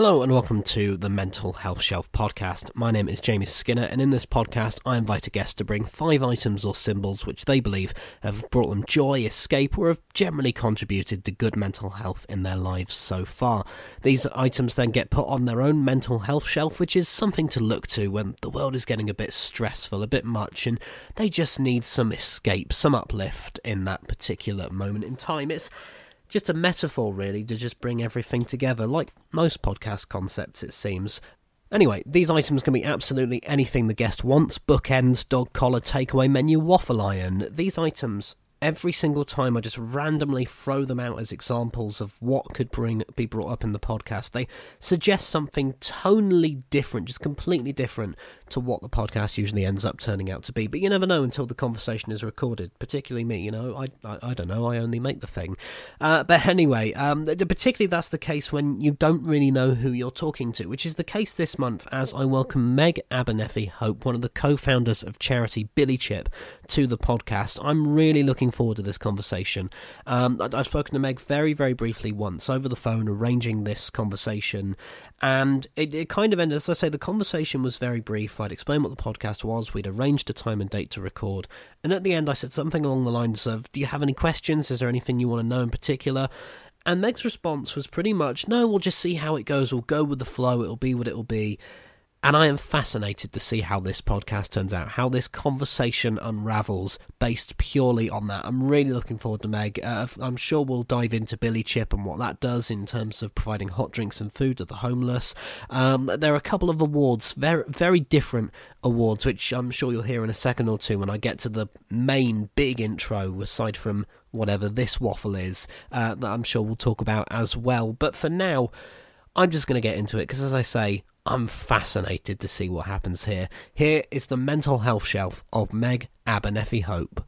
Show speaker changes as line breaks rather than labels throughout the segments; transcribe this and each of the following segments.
Hello and welcome to the Mental Health Shelf podcast. My name is Jamie Skinner, and in this podcast, I invite a guest to bring five items or symbols which they believe have brought them joy, escape, or have generally contributed to good mental health in their lives so far. These items then get put on their own mental health shelf, which is something to look to when the world is getting a bit stressful, a bit much, and they just need some escape, some uplift in that particular moment in time. It's just a metaphor, really, to just bring everything together, like most podcast concepts, it seems. Anyway, these items can be absolutely anything the guest wants bookends, dog collar, takeaway menu, waffle iron. These items every single time I just randomly throw them out as examples of what could bring be brought up in the podcast, they suggest something tonally different, just completely different to what the podcast usually ends up turning out to be. But you never know until the conversation is recorded. Particularly me, you know, I I, I don't know, I only make the thing. Uh, but anyway, um, particularly that's the case when you don't really know who you're talking to, which is the case this month as I welcome Meg Abernethy Hope, one of the co-founders of charity Billy Chip, to the podcast. I'm really looking looking forward to this conversation. Um, I've spoken to Meg very, very briefly once over the phone, arranging this conversation, and it, it kind of ended. As I say, the conversation was very brief. I'd explained what the podcast was. We'd arranged a time and date to record, and at the end, I said something along the lines of, "Do you have any questions? Is there anything you want to know in particular?" And Meg's response was pretty much, "No, we'll just see how it goes. We'll go with the flow. It'll be what it'll be." And I am fascinated to see how this podcast turns out, how this conversation unravels based purely on that. I'm really looking forward to Meg. Uh, I'm sure we'll dive into Billy Chip and what that does in terms of providing hot drinks and food to the homeless. Um, there are a couple of awards, very, very different awards, which I'm sure you'll hear in a second or two when I get to the main big intro, aside from whatever this waffle is, uh, that I'm sure we'll talk about as well. But for now, I'm just going to get into it because, as I say, I'm fascinated to see what happens here. Here is the mental health shelf of Meg Abernethy Hope.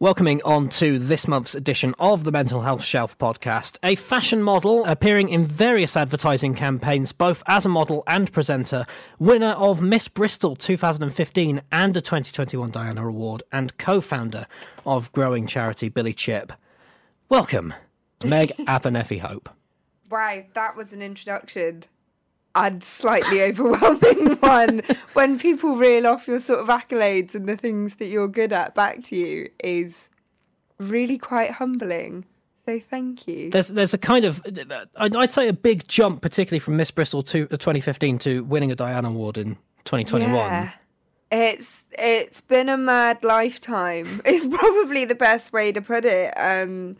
Welcoming on to this month's edition of the Mental Health Shelf podcast, a fashion model appearing in various advertising campaigns, both as a model and presenter, winner of Miss Bristol 2015 and a 2021 Diana Award, and co founder of growing charity Billy Chip. Welcome, Meg Abernethy Hope.
Wow, that was an introduction and slightly overwhelming one when people reel off your sort of accolades and the things that you're good at back to you is really quite humbling. So thank you.
There's there's a kind of I'd say a big jump, particularly from Miss Bristol to 2015 to winning a Diana Award in 2021. Yeah.
It's it's been a mad lifetime. It's probably the best way to put it. Um,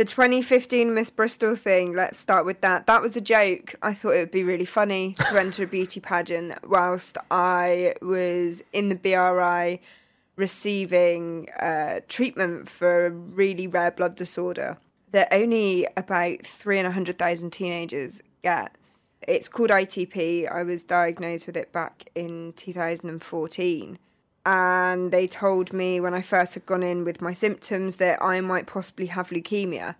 the 2015 Miss Bristol thing, let's start with that. That was a joke. I thought it would be really funny to enter a beauty pageant whilst I was in the BRI receiving uh, treatment for a really rare blood disorder that only about three and a hundred thousand teenagers get. It's called ITP. I was diagnosed with it back in 2014 and they told me when I first had gone in with my symptoms that I might possibly have leukemia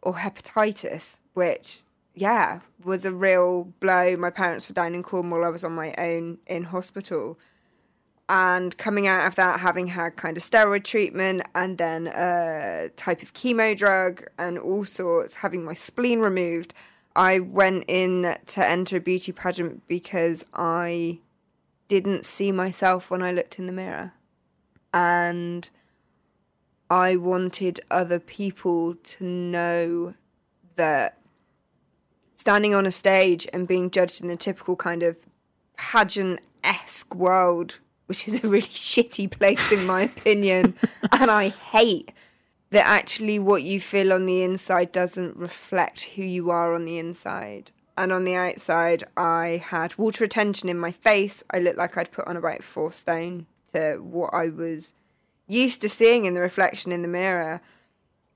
or hepatitis, which, yeah, was a real blow. My parents were down in Cornwall, I was on my own in hospital. And coming out of that, having had kind of steroid treatment and then a type of chemo drug and all sorts, having my spleen removed, I went in to enter a beauty pageant because I didn't see myself when I looked in the mirror. And I wanted other people to know that standing on a stage and being judged in a typical kind of pageant esque world, which is a really shitty place in my opinion, and I hate that actually what you feel on the inside doesn't reflect who you are on the inside and on the outside I had water retention in my face. I looked like I'd put on about four stone to what I was used to seeing in the reflection in the mirror.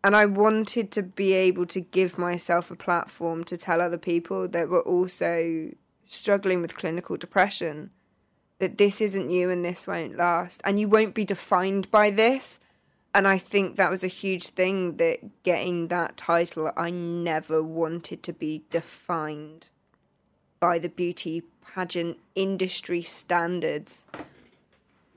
And I wanted to be able to give myself a platform to tell other people that were also struggling with clinical depression that this isn't you and this won't last. And you won't be defined by this and I think that was a huge thing that getting that title, I never wanted to be defined by the beauty pageant industry standards.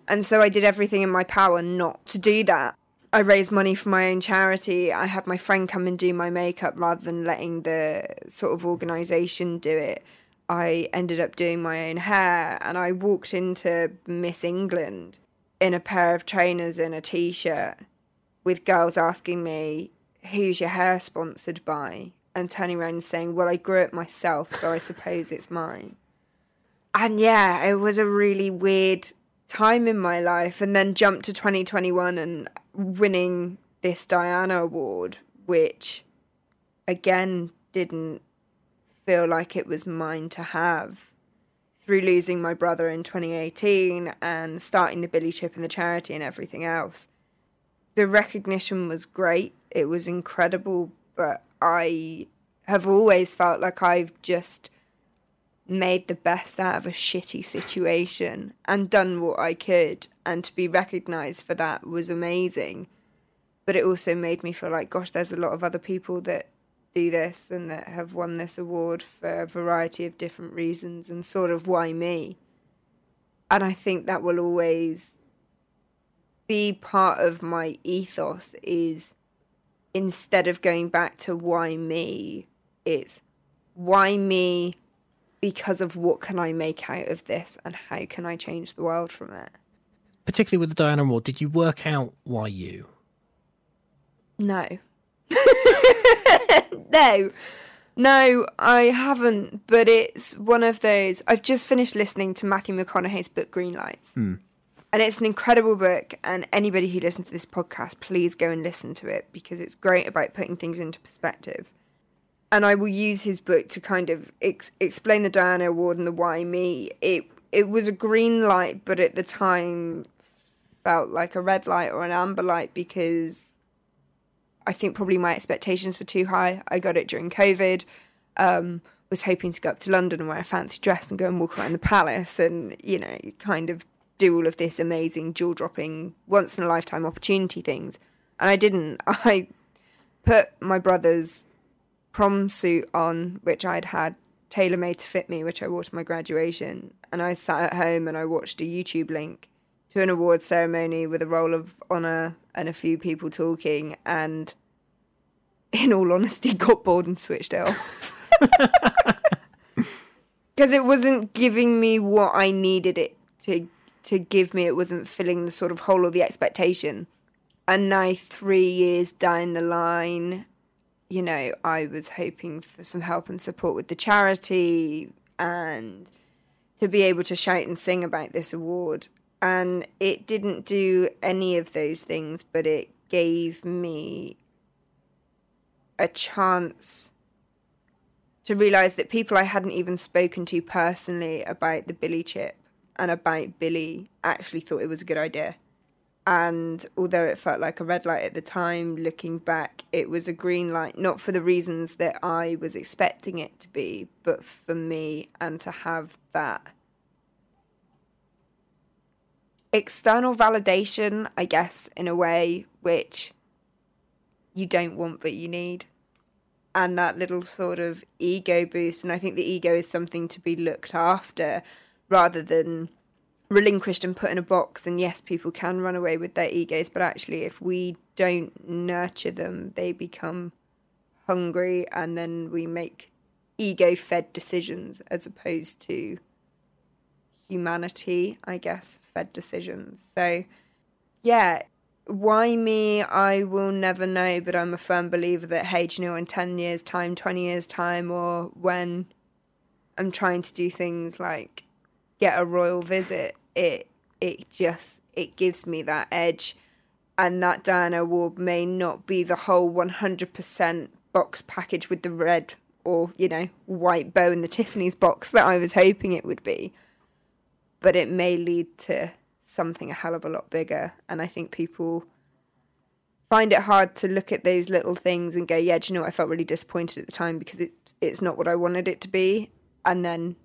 And so I did everything in my power not to do that. I raised money for my own charity. I had my friend come and do my makeup rather than letting the sort of organisation do it. I ended up doing my own hair and I walked into Miss England in a pair of trainers and a t shirt with girls asking me, Who's your hair sponsored by? And turning around and saying, Well, I grew it myself, so I suppose it's mine. And yeah, it was a really weird time in my life. And then jumped to 2021 and winning this Diana Award, which again didn't feel like it was mine to have through losing my brother in 2018 and starting the Billy Chip and the charity and everything else. The recognition was great, it was incredible, but I have always felt like I've just made the best out of a shitty situation and done what I could, and to be recognized for that was amazing. But it also made me feel like, gosh, there's a lot of other people that do this and that have won this award for a variety of different reasons and sort of why me. And I think that will always be part of my ethos is instead of going back to why me, it's why me because of what can I make out of this and how can I change the world from it.
Particularly with the Diana Award, did you work out why you?
No. no. No, I haven't, but it's one of those. I've just finished listening to Matthew McConaughey's book Green Lights.
Hmm.
And it's an incredible book, and anybody who listens to this podcast, please go and listen to it because it's great about putting things into perspective. And I will use his book to kind of ex- explain the Diana Award and the why me. It it was a green light, but at the time felt like a red light or an amber light because I think probably my expectations were too high. I got it during COVID. Um, was hoping to go up to London and wear a fancy dress and go and walk around the palace and, you know, kind of do all of this amazing, jaw dropping, once in a lifetime opportunity things. And I didn't. I put my brother's prom suit on, which I'd had tailor made to fit me, which I wore to my graduation. And I sat at home and I watched a YouTube link to an award ceremony with a roll of honour and a few people talking. And in all honesty, got bored and switched it off. Because it wasn't giving me what I needed it to to give me. It wasn't filling the sort of hole or the expectation. And now, three years down the line, you know, I was hoping for some help and support with the charity and to be able to shout and sing about this award. And it didn't do any of those things, but it gave me a chance to realize that people I hadn't even spoken to personally about the Billy chip and about Billy actually thought it was a good idea. And although it felt like a red light at the time, looking back, it was a green light, not for the reasons that I was expecting it to be, but for me and to have that external validation, I guess, in a way, which you don't want but you need. And that little sort of ego boost. And I think the ego is something to be looked after rather than relinquished and put in a box. And yes, people can run away with their egos, but actually, if we don't nurture them, they become hungry and then we make ego fed decisions as opposed to humanity, I guess, fed decisions. So, yeah, why me? I will never know, but I'm a firm believer that, hey, you know, in 10 years' time, 20 years' time, or when I'm trying to do things like get a royal visit, it it just it gives me that edge and that Diana Award may not be the whole 100% box package with the red or you know white bow in the Tiffany's box that I was hoping it would be but it may lead to something a hell of a lot bigger and I think people find it hard to look at those little things and go yeah do you know what? I felt really disappointed at the time because it it's not what I wanted it to be and then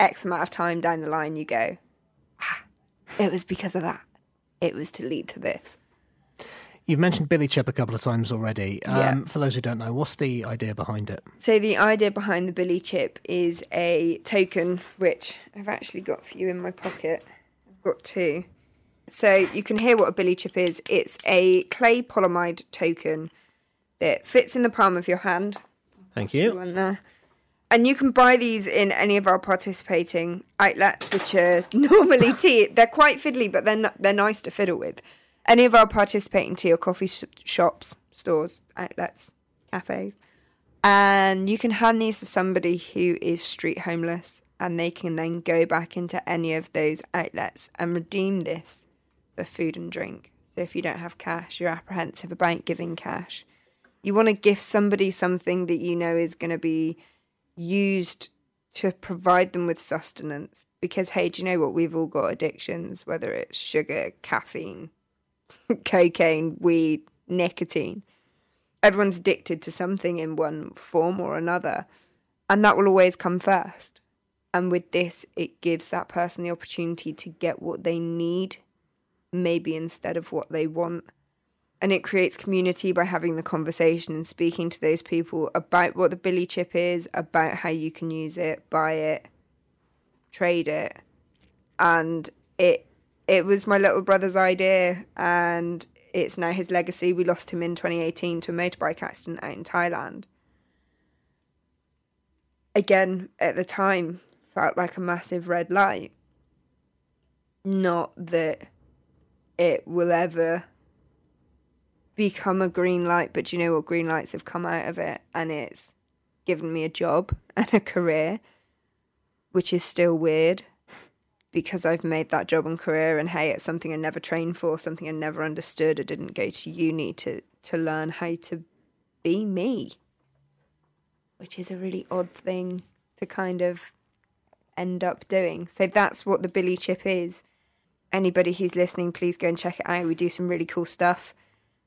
X amount of time down the line, you go, ah, it was because of that. It was to lead to this.
You've mentioned Billy Chip a couple of times already. Um,
Yeah.
For those who don't know, what's the idea behind it?
So the idea behind the Billy Chip is a token, which I've actually got for you in my pocket. I've got two. So you can hear what a Billy Chip is. It's a clay polyamide token that fits in the palm of your hand.
Thank you.
One there. and you can buy these in any of our participating outlets, which are normally tea. They're quite fiddly, but they're they're nice to fiddle with. Any of our participating tea or coffee sh- shops, stores, outlets, cafes, and you can hand these to somebody who is street homeless, and they can then go back into any of those outlets and redeem this for food and drink. So if you don't have cash, you're apprehensive about giving cash. You want to gift somebody something that you know is going to be used to provide them with sustenance. Because, hey, do you know what? We've all got addictions, whether it's sugar, caffeine, cocaine, weed, nicotine. Everyone's addicted to something in one form or another, and that will always come first. And with this, it gives that person the opportunity to get what they need, maybe instead of what they want and it creates community by having the conversation and speaking to those people about what the billy chip is, about how you can use it, buy it, trade it, and it it was my little brother's idea, and it's now his legacy. We lost him in 2018 to a motorbike accident out in Thailand. Again, at the time, felt like a massive red light. Not that it will ever become a green light, but you know what? Green lights have come out of it and it's given me a job and a career, which is still weird because I've made that job and career and hey, it's something I never trained for, something I never understood. I didn't go to uni to, to learn how to be me, which is a really odd thing to kind of end up doing. So that's what the Billy Chip is. Anybody who's listening, please go and check it out. We do some really cool stuff.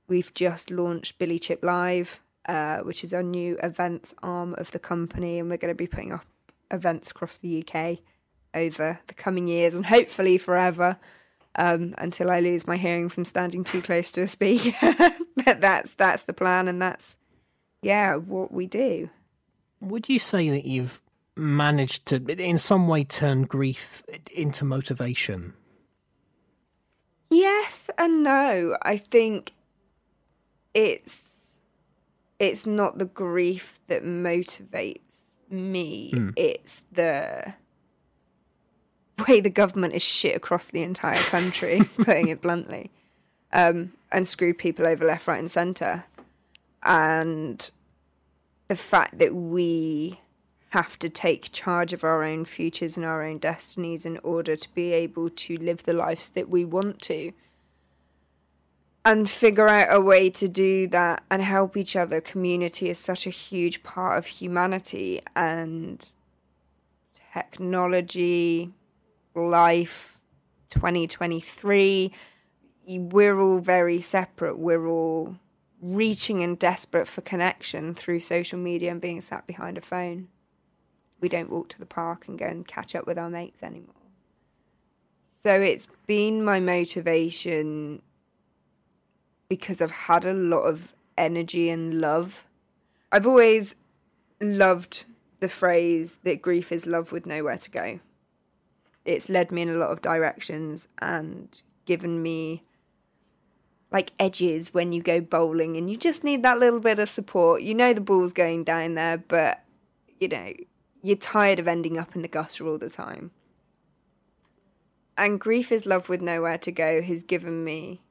We've just launched Billy Chip Live, uh, which is our new events arm of the company, and we're going to be putting up events across the UK over the coming years and hopefully forever um, until I lose my hearing from standing too close to a speaker. but that's that's the plan, and that's yeah what we do.
Would you say that you've managed to, in some way, turn grief into motivation?
Yes and no. I think it's it's not the grief that motivates me. Mm. It's the way the government is shit across the entire country, putting it bluntly, um, and screwed people over left, right, and centre, and the fact that we have to take charge of our own futures and our own destinies in order to be able to live the lives that we want to and figure out a way to do that and help each other. Community is such a huge part of humanity and technology, life, 2023. We're all very separate. We're all reaching and desperate for connection through social media and being sat behind a phone. We don't walk to the park and go and catch up with our mates anymore. So it's been my motivation because I've had a lot of energy and love. I've always loved the phrase that grief is love with nowhere to go. It's led me in a lot of directions and given me like edges when you go bowling and you just need that little bit of support. You know the ball's going down there, but you know, you're tired of ending up in the gutter all the time. And grief is love with nowhere to go has given me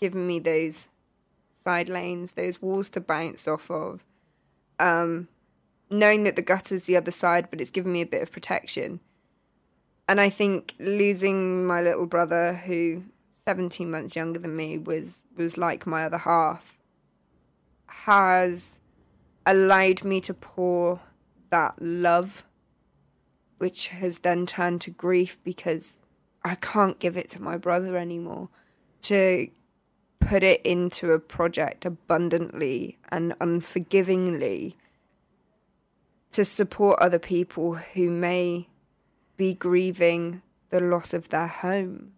given me those side lanes, those walls to bounce off of. Um, knowing that the gutter's the other side, but it's given me a bit of protection. And I think losing my little brother, who 17 months younger than me, was was like my other half, has allowed me to pour that love, which has then turned to grief because I can't give it to my brother anymore. To put it into a project abundantly and unforgivingly to support other people who may be grieving the loss of their home,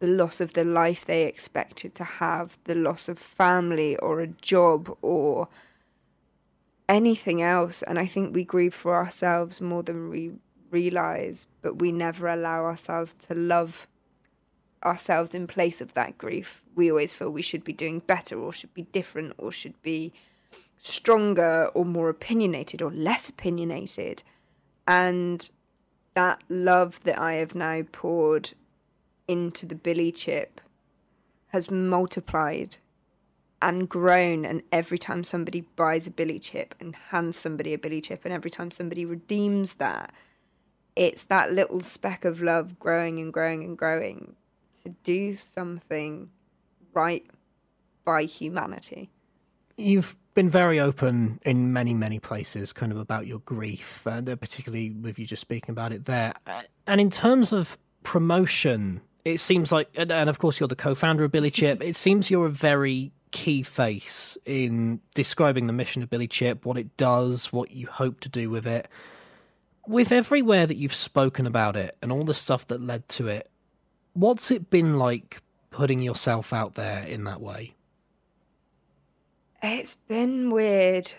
the loss of the life they expected to have, the loss of family or a job or anything else. And I think we grieve for ourselves more than we realize, but we never allow ourselves to love ourselves in place of that grief. We always feel we should be doing better or should be different or should be stronger or more opinionated or less opinionated. And that love that I have now poured into the Billy chip has multiplied and grown and every time somebody buys a billy chip and hands somebody a billy chip and every time somebody redeems that it's that little speck of love growing and growing and growing to do something right by humanity
you've been very open in many many places kind of about your grief and uh, particularly with you just speaking about it there and in terms of promotion it seems like and of course you're the co-founder of billy chip it seems you're a very key face in describing the mission of Billy Chip, what it does, what you hope to do with it. With everywhere that you've spoken about it and all the stuff that led to it, what's it been like putting yourself out there in that way?
It's been weird.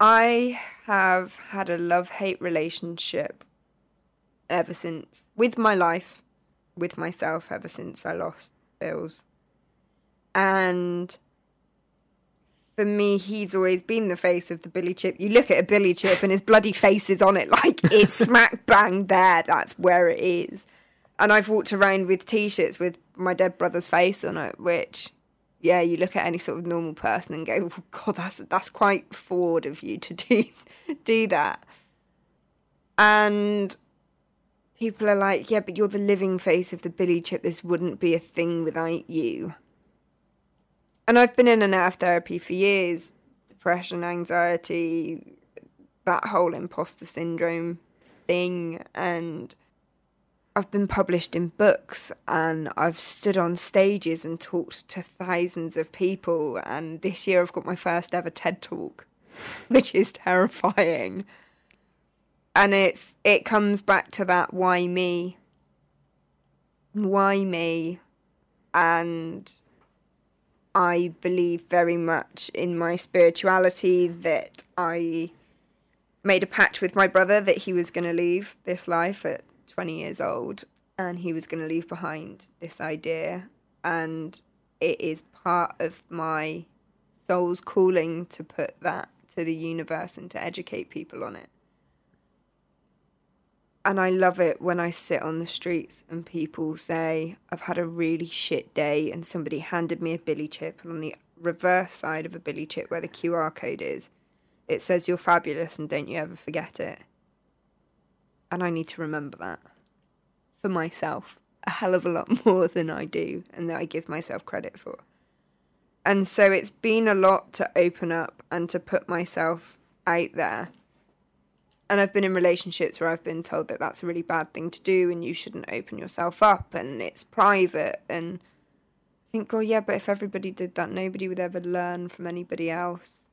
I have had a love hate relationship ever since, with my life, with myself, ever since I lost Bills. And for me, he's always been the face of the Billy Chip. You look at a Billy Chip and his bloody face is on it, like it's smack bang there. That's where it is. And I've walked around with T-shirts with my dead brother's face on it, which, yeah, you look at any sort of normal person and go, oh, "God, that's that's quite forward of you to do do that." And people are like, "Yeah, but you're the living face of the Billy Chip. This wouldn't be a thing without you." and I've been in and out of therapy for years depression, anxiety, that whole imposter syndrome thing. And I've been published in books and I've stood on stages and talked to thousands of people. And this year I've got my first ever TED talk, which is terrifying. And it's it comes back to that why me? Why me? And I believe very much in my spirituality that I made a pact with my brother that he was going to leave this life at 20 years old and he was going to leave behind this idea. And it is part of my soul's calling to put that to the universe and to educate people on it and I love it when I sit on the streets and people say, I've had a really shit day, and somebody handed me a billy chip, and on the reverse side of a billy chip where the QR code is, it says, You're fabulous and don't you ever forget it. And I need to remember that for myself a hell of a lot more than I do and that I give myself credit for. And so it's been a lot to open up and to put myself out there and I've been in relationships where I've been told that that's a really bad thing to do and you shouldn't open yourself up and it's private and I think oh yeah but if everybody did that nobody would ever learn from anybody else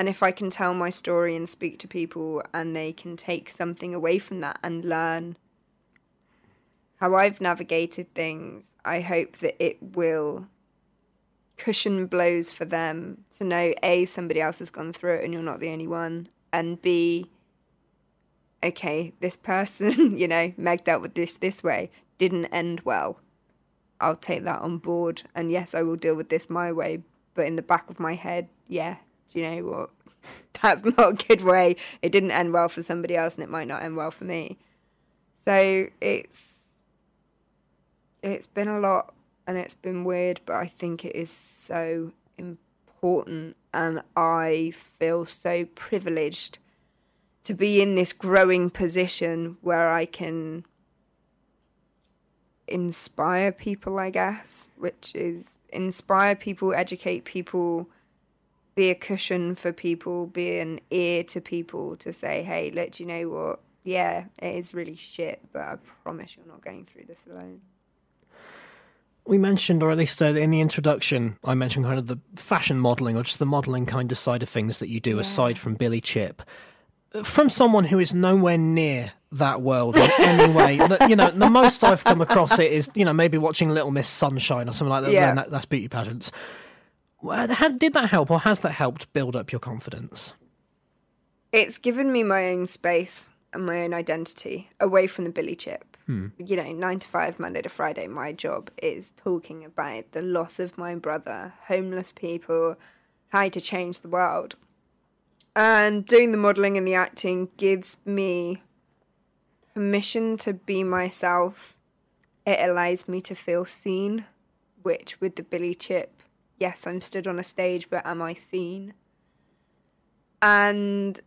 and if I can tell my story and speak to people and they can take something away from that and learn how I've navigated things I hope that it will cushion blows for them to know a somebody else has gone through it and you're not the only one and b okay, this person, you know, Meg dealt with this this way, didn't end well. I'll take that on board. And yes, I will deal with this my way. But in the back of my head, yeah, do you know what? That's not a good way. It didn't end well for somebody else and it might not end well for me. So it's it's been a lot and it's been weird, but I think it is so important and I feel so privileged to be in this growing position where I can inspire people, I guess, which is inspire people, educate people, be a cushion for people, be an ear to people to say, hey, let you know what? Yeah, it is really shit, but I promise you're not going through this alone.
We mentioned, or at least uh, in the introduction, I mentioned kind of the fashion modelling or just the modelling kind of side of things that you do yeah. aside from Billy Chip from someone who is nowhere near that world in any way. the, you know, the most I've come across it is, you know, maybe watching Little Miss Sunshine or something like that. Yeah. That, that's beauty pageants. Did that help, or has that helped build up your confidence?
It's given me my own space and my own identity away from the Billy Chip. Hmm. You know, nine to five, Monday to Friday, my job is talking about the loss of my brother, homeless people, how to change the world. And doing the modelling and the acting gives me permission to be myself. It allows me to feel seen, which with the Billy Chip, yes, I'm stood on a stage, but am I seen? And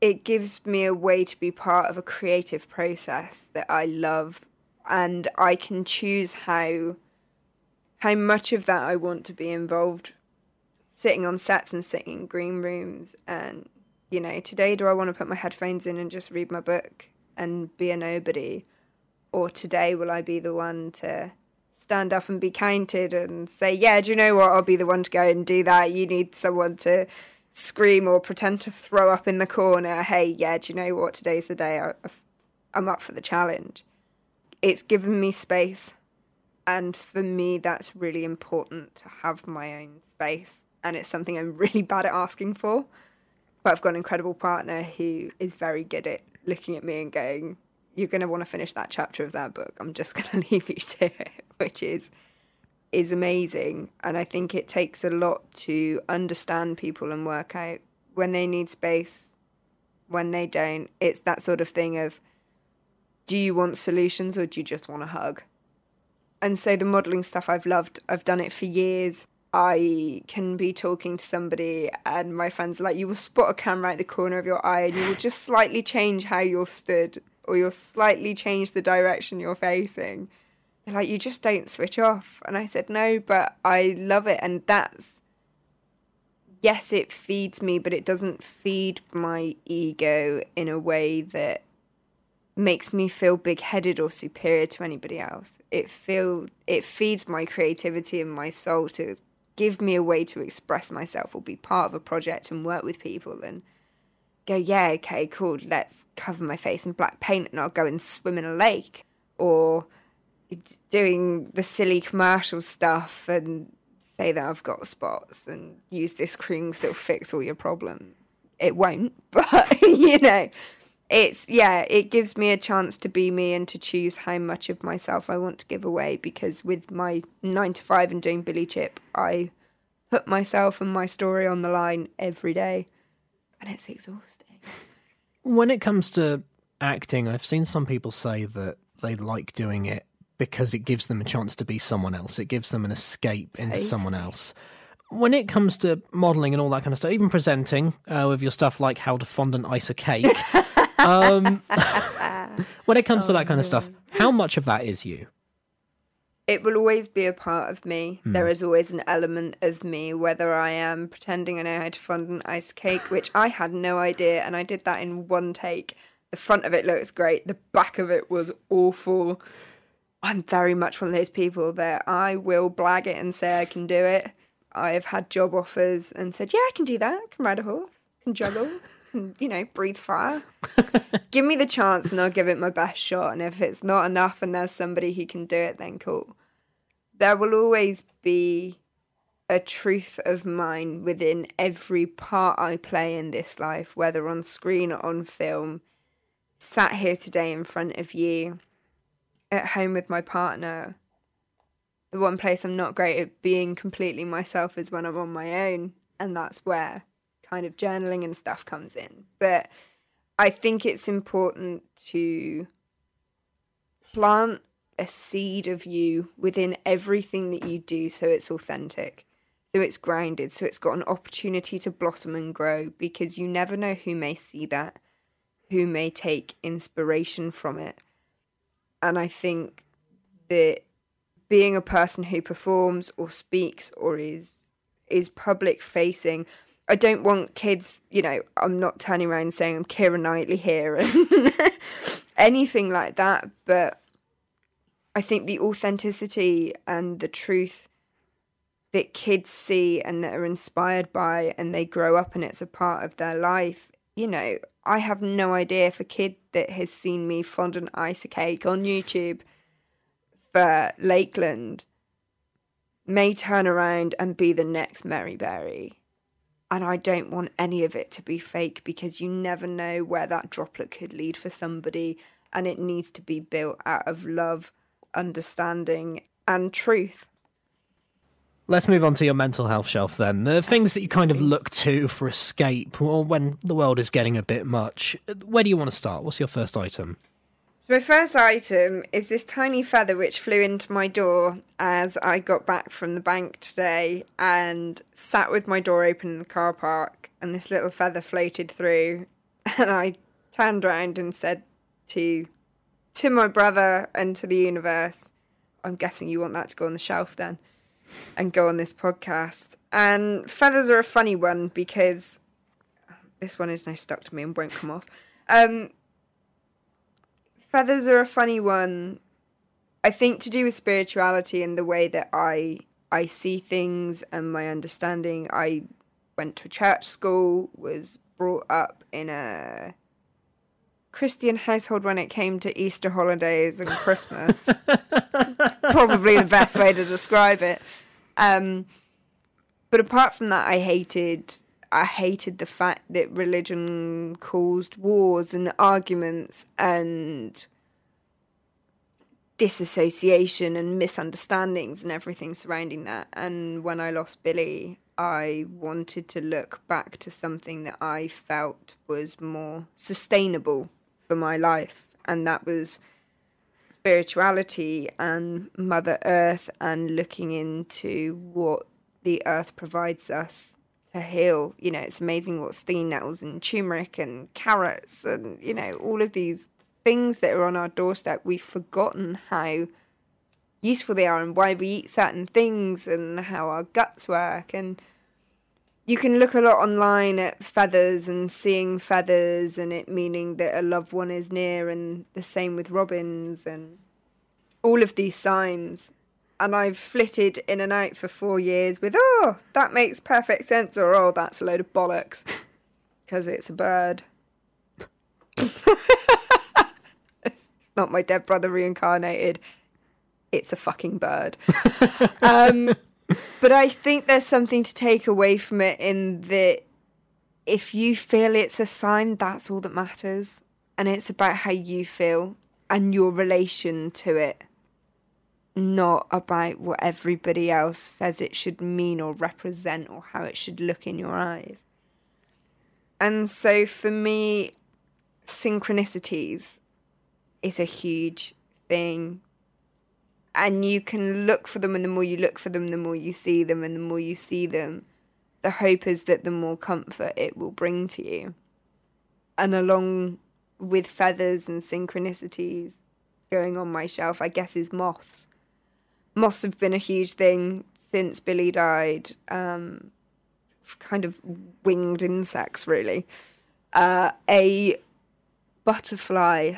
it gives me a way to be part of a creative process that I love and I can choose how how much of that I want to be involved sitting on sets and sitting in green rooms and you know today do I want to put my headphones in and just read my book and be a nobody or today will I be the one to stand up and be counted and say yeah do you know what? I'll be the one to go and do that. You need someone to scream or pretend to throw up in the corner hey yeah do you know what? Today's the day. I'm up for the challenge it's given me space and for me that's really important to have my own space and it's something i'm really bad at asking for. But i've got an incredible partner who is very good at looking at me and going you're going to want to finish that chapter of that book. I'm just going to leave you to it which is is amazing and i think it takes a lot to understand people and work out when they need space when they don't it's that sort of thing of do you want solutions or do you just want a hug? And so the modeling stuff I've loved, I've done it for years. I can be talking to somebody and my friends are like, you will spot a camera at the corner of your eye and you will just slightly change how you're stood or you'll slightly change the direction you're facing. They're like, you just don't switch off. And I said, no, but I love it. And that's, yes, it feeds me, but it doesn't feed my ego in a way that makes me feel big-headed or superior to anybody else. It feel it feeds my creativity and my soul to give me a way to express myself or be part of a project and work with people and go, yeah, okay, cool, let's cover my face in black paint and I'll go and swim in a lake or doing the silly commercial stuff and say that I've got spots and use this cream because it'll fix all your problems. It won't, but you know, it's yeah it gives me a chance to be me and to choose how much of myself i want to give away because with my nine to five and doing billy chip i put myself and my story on the line every day and it's exhausting
when it comes to acting i've seen some people say that they like doing it because it gives them a chance to be someone else it gives them an escape into someone else when it comes to modelling and all that kind of stuff, even presenting uh, with your stuff like how to fondant ice a cake, um, when it comes oh, to that kind of stuff, how much of that is you?
It will always be a part of me. Hmm. There is always an element of me, whether I am pretending I know how to fondant ice cake, which I had no idea, and I did that in one take. The front of it looks great, the back of it was awful. I'm very much one of those people that I will blag it and say I can do it. I have had job offers and said, yeah, I can do that. I can ride a horse, I can juggle you know, breathe fire. give me the chance and I'll give it my best shot. And if it's not enough and there's somebody who can do it, then cool. There will always be a truth of mine within every part I play in this life, whether on screen or on film. Sat here today in front of you, at home with my partner. The one place I'm not great at being completely myself is when I'm on my own, and that's where kind of journaling and stuff comes in. But I think it's important to plant a seed of you within everything that you do so it's authentic, so it's grounded, so it's got an opportunity to blossom and grow because you never know who may see that, who may take inspiration from it. And I think that being a person who performs or speaks or is is public facing I don't want kids, you know, I'm not turning around saying I'm Keira Knightley here and anything like that, but I think the authenticity and the truth that kids see and that are inspired by and they grow up and it's a part of their life, you know, I have no idea if a kid that has seen me fondant ice cake on YouTube for Lakeland may turn around and be the next Mary Berry and I don't want any of it to be fake because you never know where that droplet could lead for somebody, and it needs to be built out of love, understanding, and truth.
Let's move on to your mental health shelf then. The things that you kind of look to for escape or when the world is getting a bit much. Where do you want to start? What's your first item?
So my first item is this tiny feather which flew into my door as I got back from the bank today and sat with my door open in the car park and this little feather floated through and I turned around and said to to my brother and to the universe, I'm guessing you want that to go on the shelf then and go on this podcast. And feathers are a funny one because this one is now stuck to me and won't come off. Um, feathers are a funny one. I think to do with spirituality and the way that I I see things and my understanding. I went to a church school, was brought up in a Christian household when it came to Easter holidays and Christmas. Probably the best way to describe it. Um, but apart from that, I hated. I hated the fact that religion caused wars and arguments and disassociation and misunderstandings and everything surrounding that. And when I lost Billy, I wanted to look back to something that I felt was more sustainable for my life, and that was spirituality and Mother Earth and looking into what the earth provides us to heal. You know, it's amazing what stinging nettles and turmeric and carrots and, you know, all of these things that are on our doorstep. We've forgotten how useful they are and why we eat certain things and how our guts work. And you can look a lot online at feathers and seeing feathers and it meaning that a loved one is near, and the same with robins and all of these signs. And I've flitted in and out for four years with, oh, that makes perfect sense, or oh, that's a load of bollocks because it's a bird. it's not my dead brother reincarnated. It's a fucking bird. um, but I think there's something to take away from it in that if you feel it's a sign, that's all that matters. And it's about how you feel and your relation to it, not about what everybody else says it should mean or represent or how it should look in your eyes. And so for me, synchronicities is a huge thing and you can look for them and the more you look for them the more you see them and the more you see them the hope is that the more comfort it will bring to you. And along with feathers and synchronicities going on my shelf i guess is moths. Moths have been a huge thing since billy died um, kind of winged insects really. Uh, a butterfly.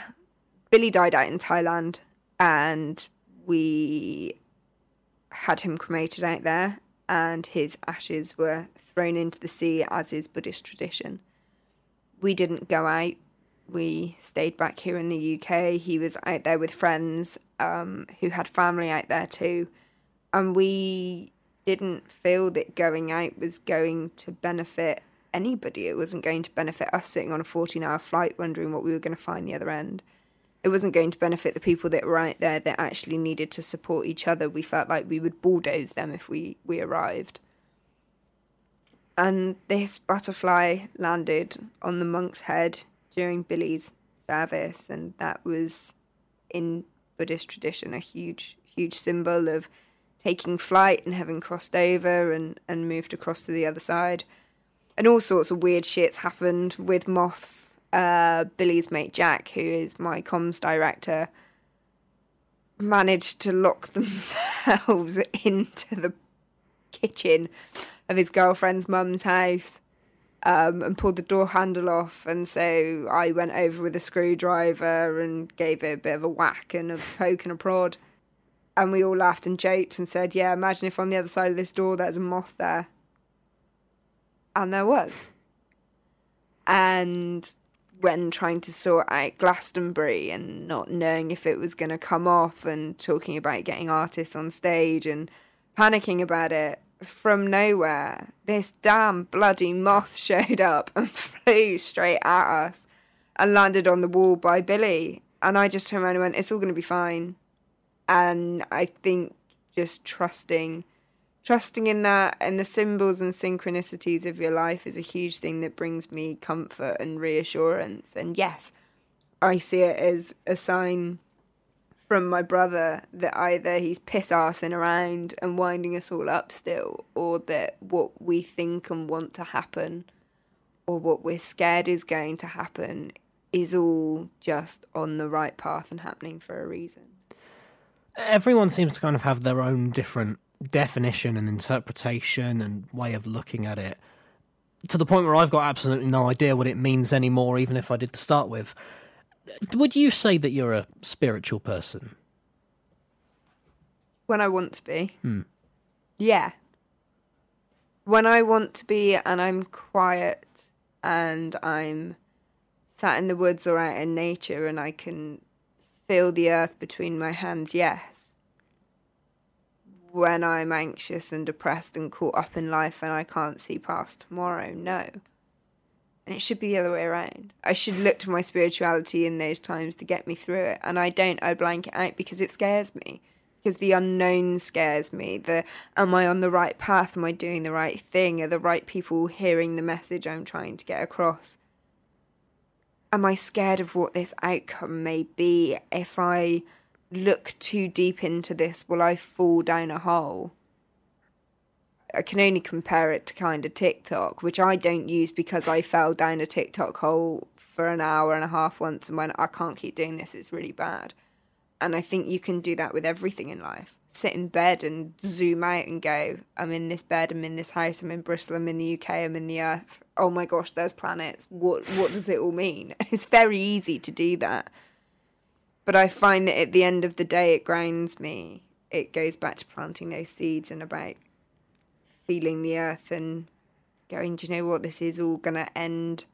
Billy died out in thailand and we had him cremated out there, and his ashes were thrown into the sea, as is Buddhist tradition. We didn't go out. We stayed back here in the UK. He was out there with friends um, who had family out there too. And we didn't feel that going out was going to benefit anybody. It wasn't going to benefit us sitting on a 14 hour flight wondering what we were going to find the other end it wasn't going to benefit the people that were out there that actually needed to support each other. We felt like we would bulldoze them if we, we arrived. And this butterfly landed on the monk's head during Billy's service, and that was in Buddhist tradition a huge, huge symbol of taking flight and having crossed over and, and moved across to the other side. And all sorts of weird shits happened with moths uh, Billy's mate Jack, who is my comms director, managed to lock themselves into the kitchen of his girlfriend's mum's house um, and pulled the door handle off. And so I went over with a screwdriver and gave it a bit of a whack and a poke and a prod. And we all laughed and joked and said, Yeah, imagine if on the other side of this door there's a moth there. And there was. And when trying to sort out Glastonbury and not knowing if it was going to come off and talking about getting artists on stage and panicking about it from nowhere this damn bloody moth showed up and flew straight at us and landed on the wall by Billy. And I just turned around and went it's all going to be fine. And I think just trusting trusting in that and the symbols and synchronicities of your life is a huge thing that brings me comfort and reassurance. And yes, I see it as a sign from my brother that either he's piss arsing around and winding us all up still, or that what we think and want to happen, or what we're scared is going to happen, is all just on the right path and happening for a reason.
Everyone seems to kind of have their own different definition and interpretation and way of looking at it to the point where I've got absolutely no idea what it means anymore, even if I did to start with. Would you say that you're a spiritual person?
When I want to be.
Hmm.
Yeah. When I want to be and I'm quiet and I'm sat in the woods or out in nature and I can feel the earth between my hands, yes when I'm anxious and depressed and caught up in life and I can't see past tomorrow. No. And it should be the other way around. I should look to my spirituality in those times to get me through it. And I don't. I blank it out because it scares me. Because the unknown scares me. The am I on the right path? Am I doing the right thing? Are the right people hearing the message I'm trying to get across? Am I scared of what this outcome may be if I look too deep into this, will I fall down a hole? I can only compare it to kind of TikTok, which I don't use because I fell down a TikTok hole for an hour and a half once and went, I can't keep doing this, it's really bad. And I think you can do that with everything in life. Sit in bed and zoom out and go, I'm in this bed, I'm in this house, I'm in Bristol, I'm in the UK, I'm in the earth. Oh my gosh, there's planets. What what does it all mean? It's very easy to do that but I find that at the end of the day, it grinds me. It goes back to planting those seeds and about feeling the earth and going, do you know what? This is all going to end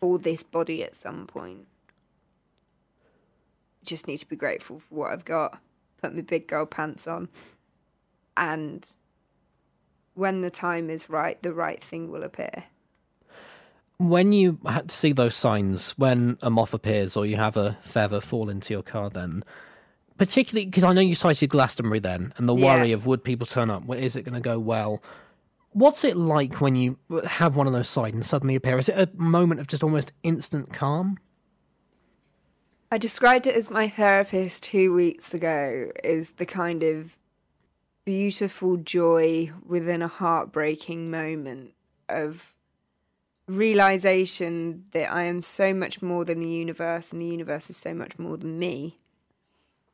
for this body at some point. Just need to be grateful for what I've got. Put my big girl pants on. And when the time is right, the right thing will appear
when you had to see those signs, when a moth appears or you have a feather fall into your car, then particularly because I know you cited Glastonbury then, and the yeah. worry of would people turn up? Is it going to go well? What's it like when you have one of those signs suddenly appear? Is it a moment of just almost instant calm?
I described it as my therapist two weeks ago is the kind of beautiful joy within a heartbreaking moment of realization that I am so much more than the universe and the universe is so much more than me.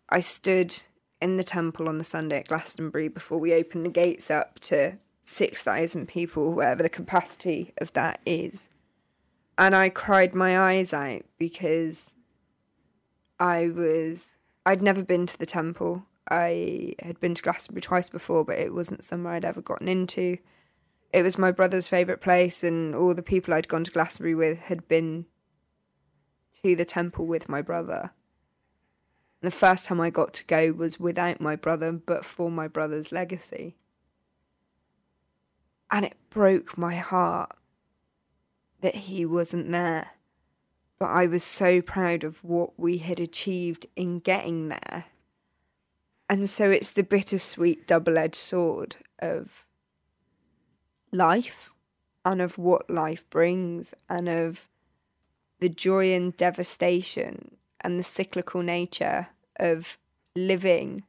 I stood in the temple on the Sunday at Glastonbury before we opened the gates up to 6,000 people, whatever the capacity of that is. And I cried my eyes out because I was, I'd never been to the temple. I had been to Glastonbury twice before, but it wasn't somewhere I'd ever gotten into it was my brother's favourite place, and all the people I'd gone to Glastonbury with had been to the temple with my brother. And the first time I got to go was without my brother, but for my brother's legacy. And it broke my heart that he wasn't there. But I was so proud of what we had achieved in getting there. And so it's the bittersweet double edged sword of life and of what life brings and of the joy and devastation and the cyclical nature of living.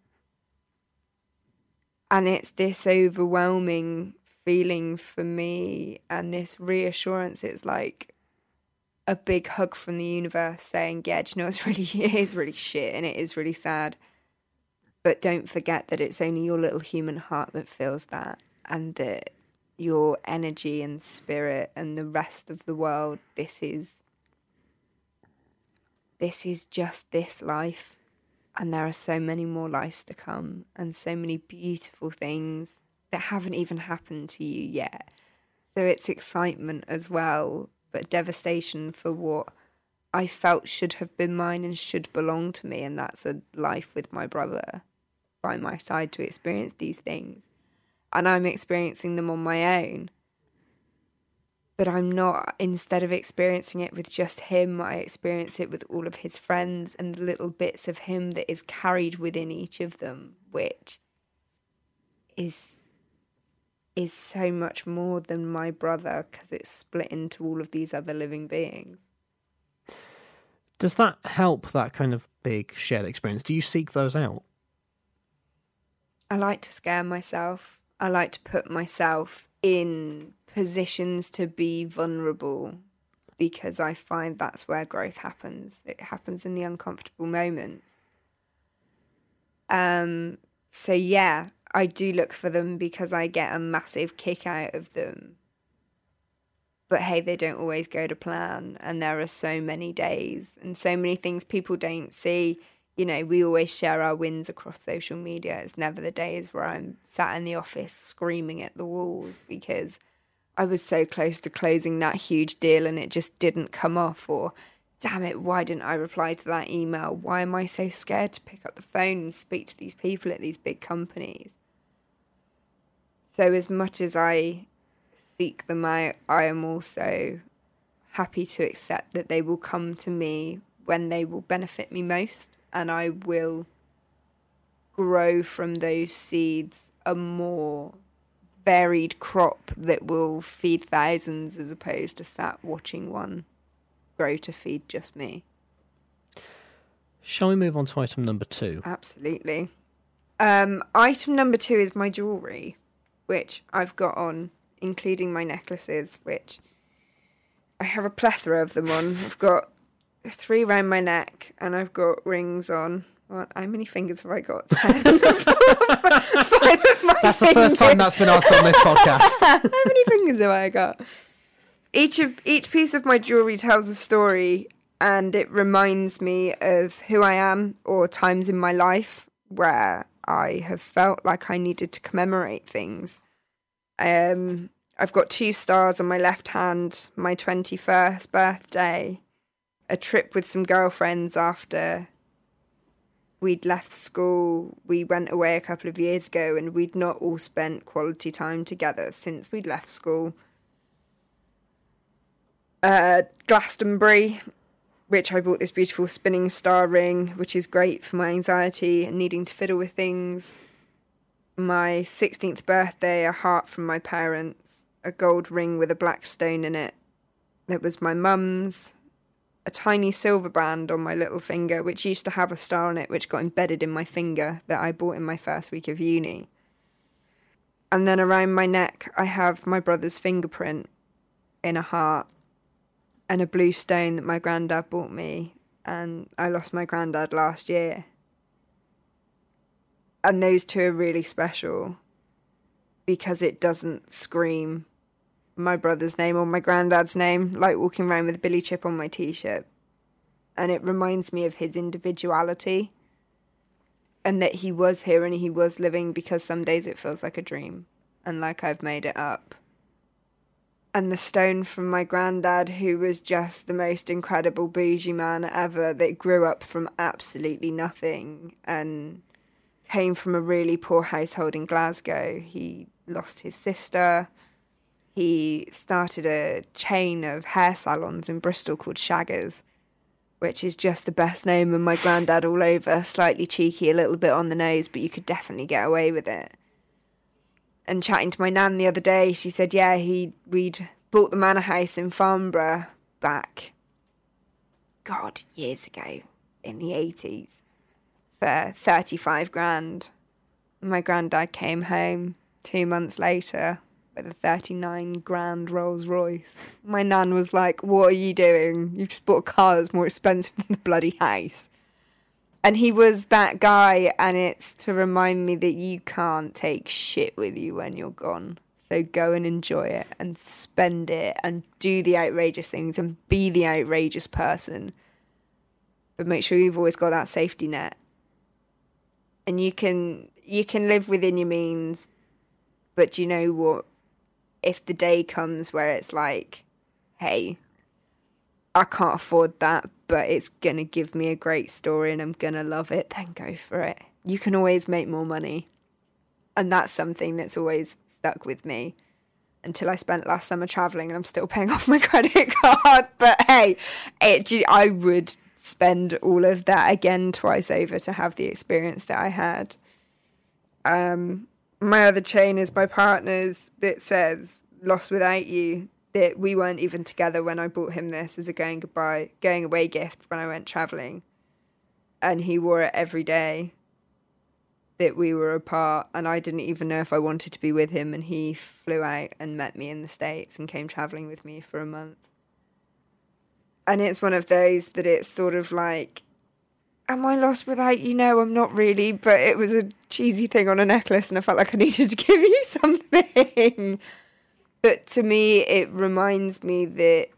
And it's this overwhelming feeling for me and this reassurance. It's like a big hug from the universe saying, Yeah, you know, it's really, it is really shit and it is really sad. But don't forget that it's only your little human heart that feels that and that your energy and spirit and the rest of the world. This is this is just this life. And there are so many more lives to come and so many beautiful things that haven't even happened to you yet. So it's excitement as well, but devastation for what I felt should have been mine and should belong to me. And that's a life with my brother by my side to experience these things and I'm experiencing them on my own. But I'm not, instead of experiencing it with just him, I experience it with all of his friends and the little bits of him that is carried within each of them, which is is so much more than my brother because it's split into all of these other living beings.
Does that help that kind of big shared experience? Do you seek those out?
I like to scare myself. I like to put myself in positions to be vulnerable because I find that's where growth happens. It happens in the uncomfortable moments. Um so yeah, I do look for them because I get a massive kick out of them. But hey, they don't always go to plan, and there are so many days and so many things people don't see. You know, we always share our wins across social media. It's never the days where I'm sat in the office screaming at the walls because I was so close to closing that huge deal and it just didn't come off, or damn it, why didn't I reply to that email? Why am I so scared to pick up the phone and speak to these people at these big companies? So, as much as I seek them out, I am also happy to accept that they will come to me when they will benefit me most, and I will grow from those seeds a more varied crop that will feed thousands as opposed to sat watching one grow to feed just me.
Shall we move on to item number two?
Absolutely. Um, item number two is my jewellery which I've got on, including my necklaces, which I have a plethora of them on. I've got three round my neck, and I've got rings on. What? How many fingers have I got? Ten.
that's the first time that's been asked on this podcast.
How many fingers have I got? Each of each piece of my jewelry tells a story, and it reminds me of who I am or times in my life where I have felt like I needed to commemorate things. Um, I've got two stars on my left hand, my 21st birthday, a trip with some girlfriends after we'd left school. We went away a couple of years ago and we'd not all spent quality time together since we'd left school. Uh, Glastonbury, which I bought this beautiful spinning star ring, which is great for my anxiety and needing to fiddle with things. My 16th birthday, a heart from my parents, a gold ring with a black stone in it that was my mum's, a tiny silver band on my little finger, which used to have a star on it, which got embedded in my finger that I bought in my first week of uni. And then around my neck, I have my brother's fingerprint in a heart and a blue stone that my granddad bought me, and I lost my granddad last year. And those two are really special because it doesn't scream my brother's name or my granddad's name like walking around with BillyChip on my t shirt. And it reminds me of his individuality and that he was here and he was living because some days it feels like a dream and like I've made it up and the stone from my granddad, who was just the most incredible bougie man ever, that grew up from absolutely nothing and came from a really poor household in Glasgow. He lost his sister. He started a chain of hair salons in Bristol called Shaggers, which is just the best name of my granddad all over. Slightly cheeky, a little bit on the nose, but you could definitely get away with it and chatting to my nan the other day, she said, yeah, he we'd bought the manor house in Farnborough back, God, years ago in the eighties for thirty five grand. My granddad came home two months later with a 39 grand Rolls Royce. My nan was like, What are you doing? You've just bought a car that's more expensive than the bloody house. And he was that guy and it's to remind me that you can't take shit with you when you're gone. So go and enjoy it and spend it and do the outrageous things and be the outrageous person. But make sure you've always got that safety net. And you can you can live within your means but you know what if the day comes where it's like hey I can't afford that, but it's going to give me a great story and I'm going to love it, then go for it. You can always make more money. And that's something that's always stuck with me until I spent last summer traveling and I'm still paying off my credit card. But hey, it, I would spend all of that again twice over to have the experience that I had. Um, my other chain is my partner's that says "Lost Without You." That we weren't even together when I bought him this as a going goodbye, going away gift when I went traveling, and he wore it every day. That we were apart, and I didn't even know if I wanted to be with him, and he flew out and met me in the states and came traveling with me for a month. And it's one of those that it's sort of like am I lost without you? No, I'm not really, but it was a cheesy thing on a necklace and I felt like I needed to give you something. but to me, it reminds me that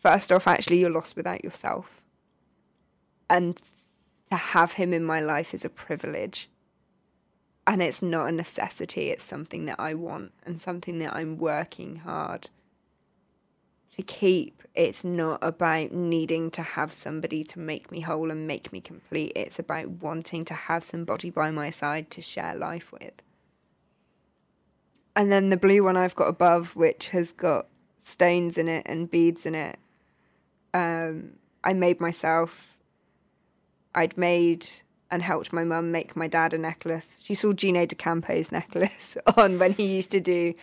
first off, actually, you're lost without yourself. And to have him in my life is a privilege. And it's not a necessity, it's something that I want and something that I'm working hard to keep. It's not about needing to have somebody to make me whole and make me complete. It's about wanting to have somebody by my side to share life with. And then the blue one I've got above, which has got stones in it and beads in it, um, I made myself. I'd made and helped my mum make my dad a necklace. She saw Gino D'Acampo's necklace on when he used to do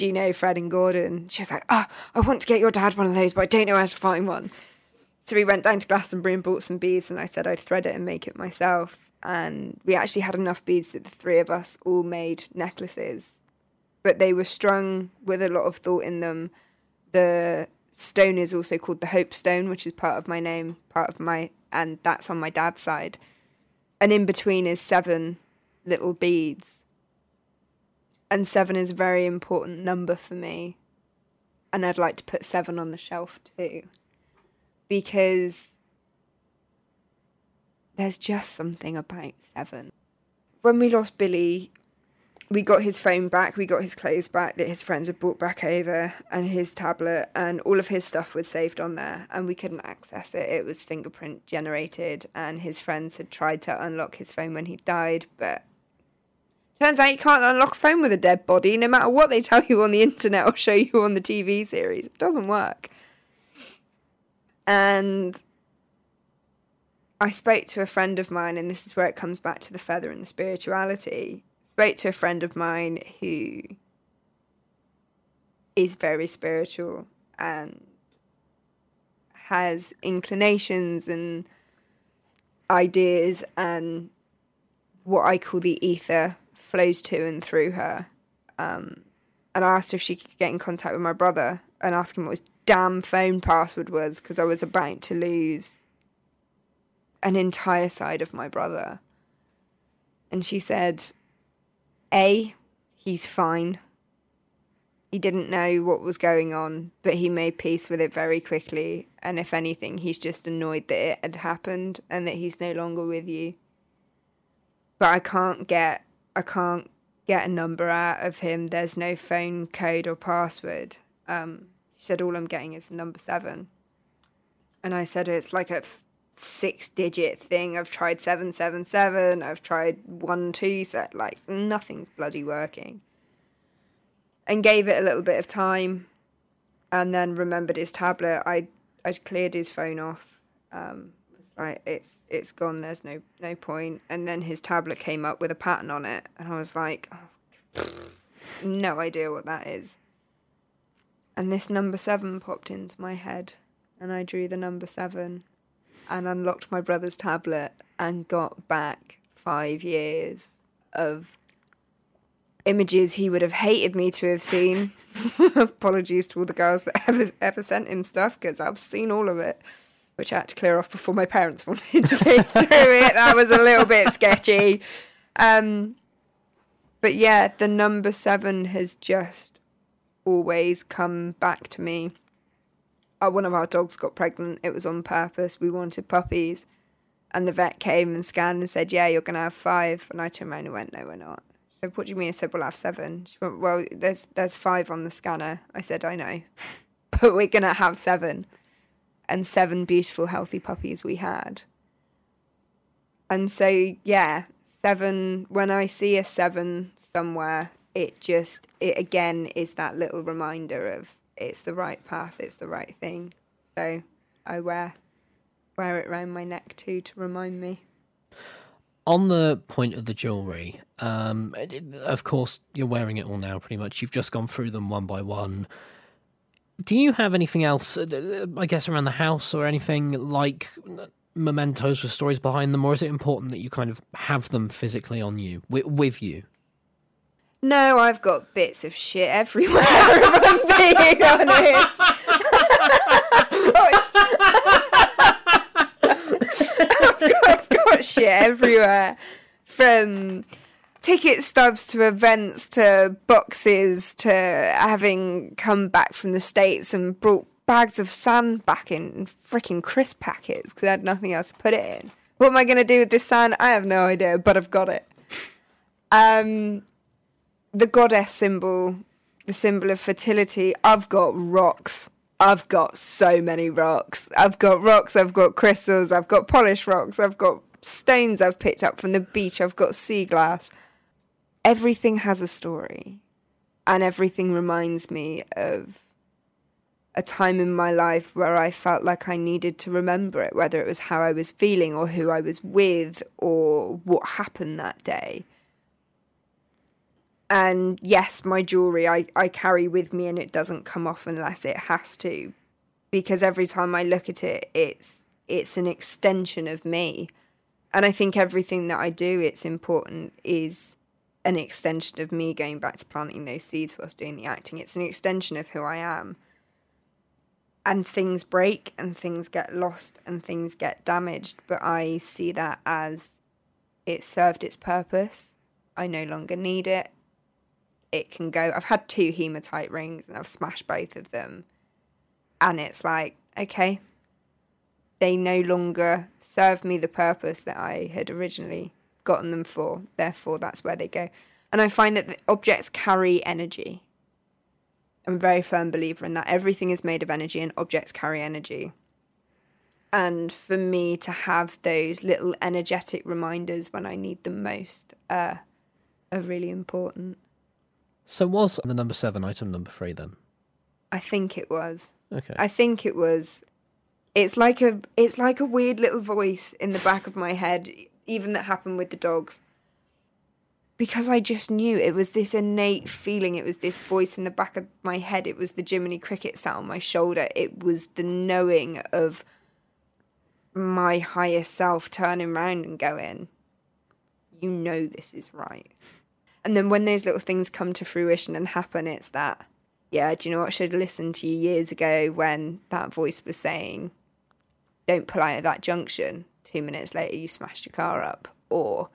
Gino, Fred, and Gordon. She was like, "Ah, oh, I want to get your dad one of those, but I don't know where to find one." So we went down to Glastonbury and bought some beads, and I said I'd thread it and make it myself. And we actually had enough beads that the three of us all made necklaces, but they were strung with a lot of thought in them. The stone is also called the Hope Stone, which is part of my name, part of my, and that's on my dad's side. And in between is seven little beads and seven is a very important number for me. And I'd like to put seven on the shelf too. Because there's just something about seven. When we lost Billy, we got his phone back, we got his clothes back that his friends had brought back over, and his tablet, and all of his stuff was saved on there, and we couldn't access it. It was fingerprint generated, and his friends had tried to unlock his phone when he died, but Turns out you can't unlock a phone with a dead body, no matter what they tell you on the internet or show you on the TV series. It doesn't work. And I spoke to a friend of mine, and this is where it comes back to the feather and the spirituality. Spoke to a friend of mine who is very spiritual and has inclinations and ideas and what I call the ether flows to and through her. Um, and I asked if she could get in contact with my brother and ask him what his damn phone password was because I was about to lose an entire side of my brother. And she said, A, he's fine. He didn't know what was going on, but he made peace with it very quickly. And if anything, he's just annoyed that it had happened and that he's no longer with you. But I can't get I can't get a number out of him. There's no phone code or password. Um, she said, All I'm getting is number seven. And I said, It's like a six digit thing. I've tried 777, I've tried 1 2, so like nothing's bloody working. And gave it a little bit of time and then remembered his tablet. I I'd cleared his phone off. Um, like it's it's gone there's no no point. and then his tablet came up with a pattern on it and i was like oh, no idea what that is. And this number 7 popped into my head and i drew the number 7 and unlocked my brother's tablet and got back 5 years of images he would have hated me to have seen. Apologies to all the girls that ever ever sent him stuff because i've seen all of it which I had to clear off before my parents wanted to go through it. That was a little bit sketchy. Um, but yeah, the number seven has just always come back to me. Uh, one of our dogs got pregnant. It was on purpose. We wanted puppies. And the vet came and scanned and said, Yeah, you're going to have five. And I turned around and went, No, we're not. She said, What do you mean? I said, We'll have seven. She went, Well, there's, there's five on the scanner. I said, I know. but we're going to have seven and seven beautiful, healthy puppies we had. And so, yeah, seven, when I see a seven somewhere, it just, it again is that little reminder of it's the right path, it's the right thing. So I wear wear it around my neck too to remind me.
On the point of the jewellery, um, of course, you're wearing it all now pretty much. You've just gone through them one by one. Do you have anything else, uh, uh, I guess, around the house or anything like mementos with stories behind them, or is it important that you kind of have them physically on you, with, with you?
No, I've got bits of shit everywhere. if I'm being honest. I've, got, I've got shit everywhere, from ticket stubs to events to boxes to having come back from the states and brought bags of sand back in freaking crisp packets because I had nothing else to put it in. What am I going to do with this sand? I have no idea, but I've got it. Um, the goddess symbol, the symbol of fertility. I've got rocks. I've got so many rocks. I've got rocks, I've got crystals, I've got polished rocks, I've got stones I've picked up from the beach, I've got sea glass. Everything has a story. And everything reminds me of a time in my life where I felt like I needed to remember it, whether it was how I was feeling or who I was with or what happened that day and yes, my jewelry I, I carry with me and it doesn't come off unless it has to. Because every time I look at it it's it's an extension of me. And I think everything that I do it's important is an extension of me going back to planting those seeds whilst doing the acting. It's an extension of who I am. And things break and things get lost and things get damaged, but I see that as it served its purpose. I no longer need it it can go. I've had two hematite rings and I've smashed both of them. And it's like, okay, they no longer serve me the purpose that I had originally gotten them for. Therefore, that's where they go. And I find that the objects carry energy. I'm a very firm believer in that. Everything is made of energy and objects carry energy. And for me to have those little energetic reminders when I need them most uh, are really important.
So was the number seven item number three then?
I think it was.
Okay.
I think it was. It's like a it's like a weird little voice in the back of my head, even that happened with the dogs. Because I just knew it was this innate feeling. It was this voice in the back of my head. It was the Jiminy Cricket sat on my shoulder. It was the knowing of my higher self turning round and going, "You know this is right." And then when those little things come to fruition and happen, it's that, yeah, do you know what? I should have listened to you years ago when that voice was saying, don't pull out at that junction. Two minutes later, you smashed your car up. Or,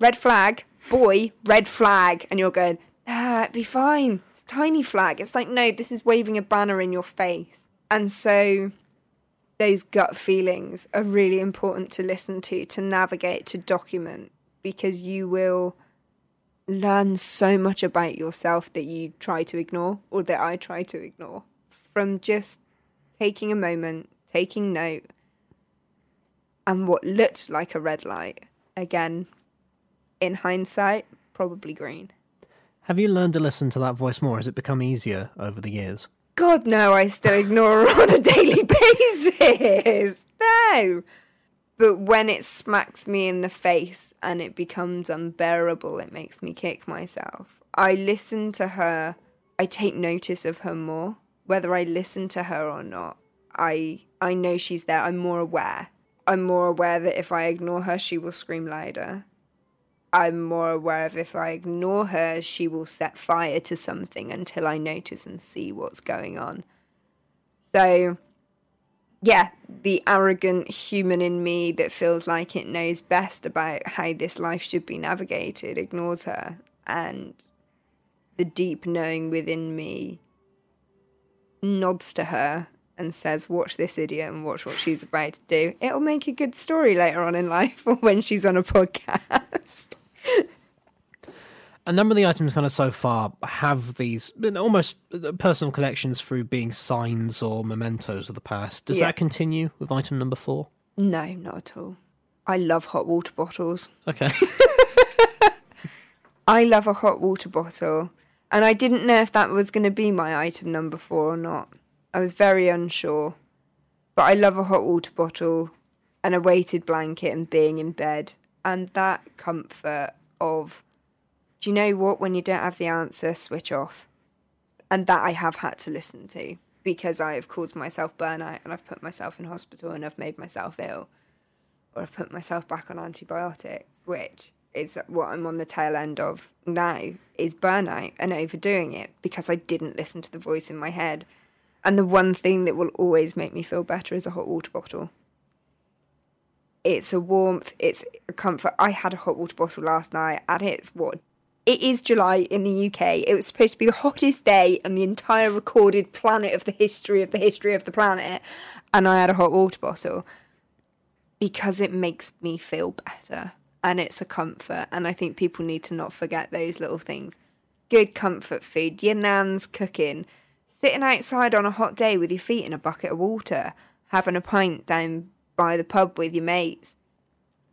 red flag, boy, red flag. And you're going, ah, it'd be fine. It's tiny flag. It's like, no, this is waving a banner in your face. And so those gut feelings are really important to listen to, to navigate, to document, because you will learn so much about yourself that you try to ignore or that I try to ignore from just taking a moment, taking note, and what looked like a red light. Again, in hindsight, probably green.
Have you learned to listen to that voice more? Has it become easier over the years?
God, no, I still ignore her on a daily basis. No. But when it smacks me in the face and it becomes unbearable, it makes me kick myself. I listen to her, I take notice of her more. Whether I listen to her or not, I I know she's there. I'm more aware. I'm more aware that if I ignore her, she will scream louder. I'm more aware of if I ignore her, she will set fire to something until I notice and see what's going on. So yeah, the arrogant human in me that feels like it knows best about how this life should be navigated ignores her. And the deep knowing within me nods to her and says, Watch this idiot and watch what she's about to do. It'll make a good story later on in life or when she's on a podcast.
a number of the items kind of so far have these almost uh, personal connections through being signs or mementos of the past. Does
Yeah.
that continue with item number four?
No, not at all. I love hot water bottles.
Okay.
I love a hot water bottle, and I didn't know if that was going to be my item number four or not. I was very unsure. But I love a hot water bottle and a weighted blanket and being in bed And that comfort of, do you know what? When you don't have the answer, switch off. And that I have had to listen to because I have caused myself burnout and I've put myself in hospital and I've made myself ill or I've put myself back on antibiotics, which is what I'm on the tail end of now is burnout and overdoing it because I didn't listen to the voice in my head. And the one thing that will always make me feel better is a hot water bottle. It's a warmth, it's a comfort. I had a hot water bottle last night and it's what it is July in the UK. It was supposed to be the hottest day on the entire recorded planet of the history of the history of the planet. And I had a hot water bottle because it makes me feel better and it's a comfort. And I think people need to not forget those little things. Good comfort food, your nan's cooking, sitting outside on a hot day with your feet in a bucket of water, having a pint down by the pub with your mates.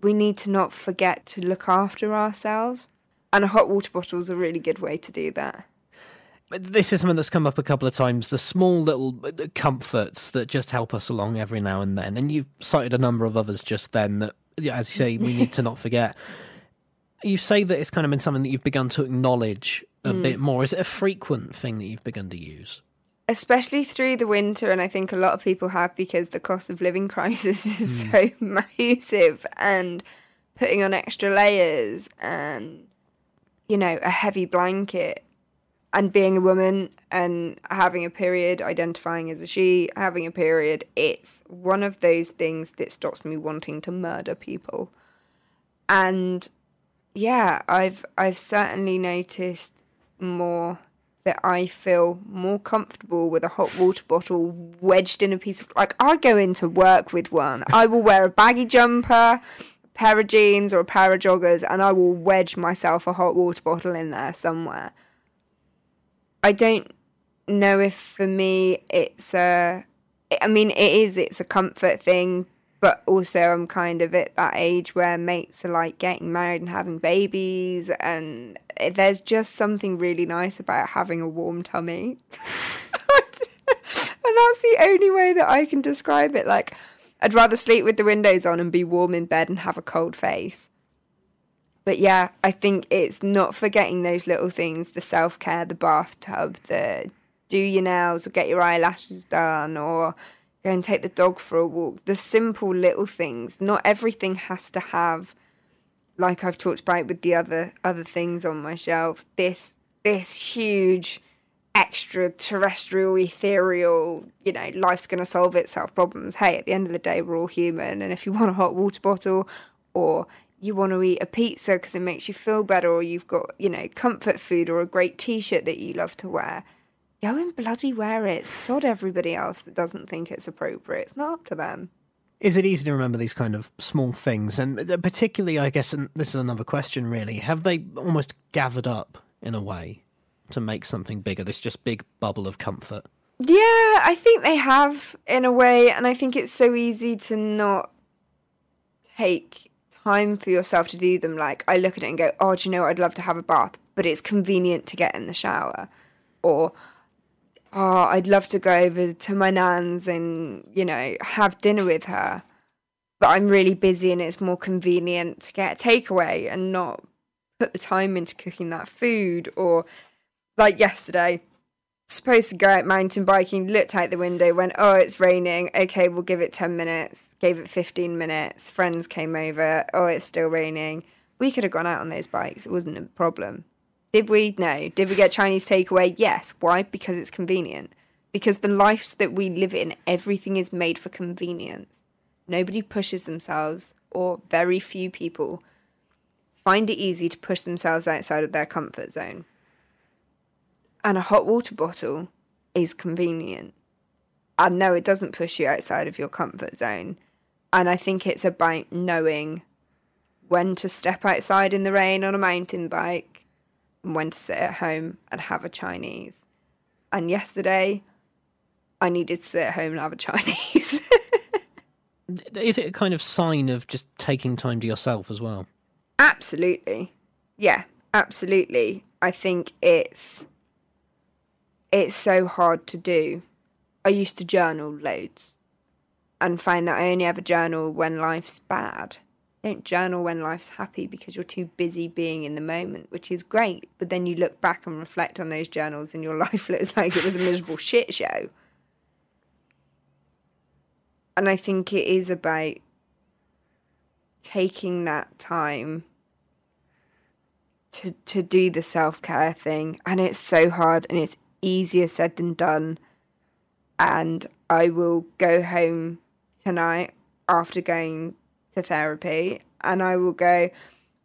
We need to not forget to look after ourselves. And a hot water bottle is a really good way to do that.
This is something that's come up a couple of times the small little uh, comforts that just help us along every now and then. And you've cited a number of others just then that, as you say, we need to not forget. You say that it's kind of been something that you've begun to acknowledge a mm. bit more. Is it a frequent thing that you've begun to use?
Especially through the winter and i think a lot of people have because the cost of living crisis is mm. so massive and putting on extra layers and you know a heavy blanket and being a woman and having a period identifying as a she having a period it's one of those things that stops me wanting to murder people and yeah i've i've certainly noticed more that I feel more comfortable with a hot water bottle wedged in a piece of like I go into work with one. I will wear a baggy jumper, a pair of jeans or a pair of joggers and I will wedge myself a hot water bottle in there somewhere. I don't know if for me it's a I mean it is it's a comfort thing but also I'm kind of at that age where mates are like getting married and having babies, and there's just something really nice about having a warm tummy. and that's the only way that I can describe it. Like, I'd rather sleep with the windows on and be warm in bed and have a cold face. But yeah, I think it's not forgetting those little things the self care, the bathtub, the do your nails or get your eyelashes done or go and take the dog for a walk. The simple little things. Not everything has to have, like I've talked about with the other other things on my shelf. This this huge extraterrestrial, ethereal, you know, life's going to solve itself problems. Hey, at the end of the day, we're all human. And if you want a hot water bottle or you want to eat a pizza because it makes you feel better, or you've got, you know, comfort food or a great t shirt that you love to wear, go and bloody wear it. Sod everybody else that doesn't think it's appropriate. It's not up to them.
Is it easy to remember these kind of small things? And uh, particularly, I guess, and this is another question really, have they almost gathered up in a way to make something bigger? This just big bubble of comfort?
Yeah, I think they have in a way. And I think it's so easy to not take time for yourself to do them. Like, I look at it and go, oh, do you know what? I'd love to have a bath, but it's convenient to get in the shower. Or, oh, I'd love to go over to my nan's and, you know, have dinner with her. But I'm really busy and it's more convenient to get a takeaway and not put the time into cooking that food. Or like yesterday, supposed to go out mountain biking, looked out the window, went, oh, it's raining. Okay, we'll give it 10 minutes. Gave it 15 minutes. Friends came over. Oh, it's still raining. We could have gone out on those bikes. It wasn't a problem. Did we? No. Did we get Chinese takeaway? Yes. Why? Because it's convenient. Because the lives that we live in, everything is made for convenience. Nobody pushes themselves, or very few people find it easy to push themselves outside of their comfort zone. And a hot water bottle is convenient. And no, it doesn't push you outside of your comfort zone. And I think it's about knowing when to step outside in the rain on a mountain bike when to sit at home and have a Chinese. And yesterday, I needed to sit at home and have a Chinese.
Is it a kind of sign of just taking time to yourself as well?
Absolutely. Yeah, absolutely. I think it's it's so hard to do. I used to journal loads and find that I only ever journal when life's bad. Don't journal when life's happy because you're too busy being in the moment, which is great. But then you look back and reflect on those journals and your life looks like it was a miserable shit show. And I think it is about taking that time to to do the self-care thing and it's so hard and it's easier said than done and I will go home tonight after going to therapy and I will go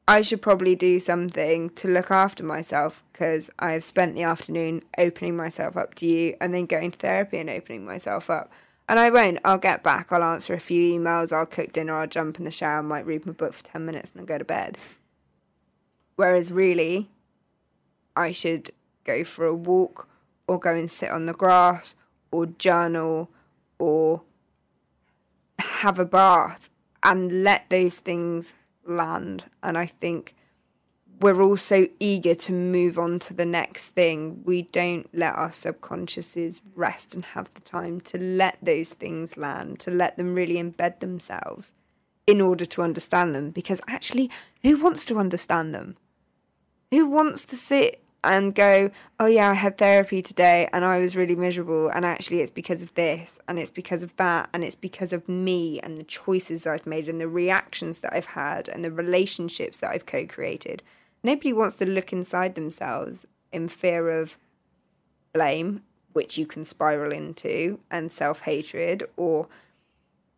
I should probably do something to look after myself because I have spent the afternoon opening myself up to you and then going to therapy and opening myself up. And I won't. I'll get back. I'll answer a few emails. I'll cook dinner. I'll jump in the shower. I might read my book for 10 minutes and then go to bed. Whereas, really, I should go for a walk or go and sit on the grass or journal or have a bath and let those things land. And I think we're all so eager to move on to the next thing. We don't let our subconsciouses rest and have the time to let those things land, to let them really embed themselves in order to understand them. Because actually, who wants to understand them? Who wants to sit and go, oh yeah, I had therapy today and I was really miserable, and actually it's because of this, and it's because of that, and it's because of me and the choices I've made, and the reactions that I've had, and the relationships that I've co created. Nobody wants to look inside themselves in fear of blame, which you can spiral into, and self hatred, or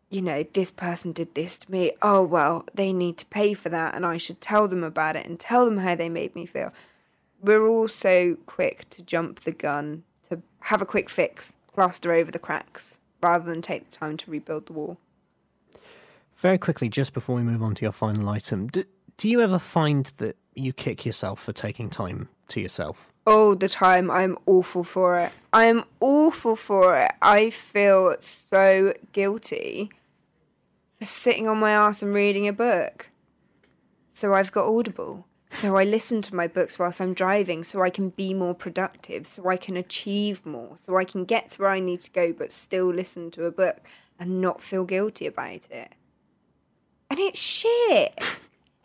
you know, this person did this to me. Oh, well, they need to pay for that, and I should tell them about it and tell them how they made me feel we're all so quick to jump the gun, to have a quick fix, plaster over the cracks, rather than take the time to rebuild the wall.
Very quickly, just before we move on to your final item, do, do you ever find that you kick yourself for taking time to yourself?
All the time. I'm awful for it. I'm awful for it. I feel so guilty for sitting on my ass and reading a book. So I've got Audible. So I listen to my books whilst I'm driving so I can be more productive, so I can achieve more, so I can get to where I need to go but still listen to a book and not feel guilty about it. And it's shit.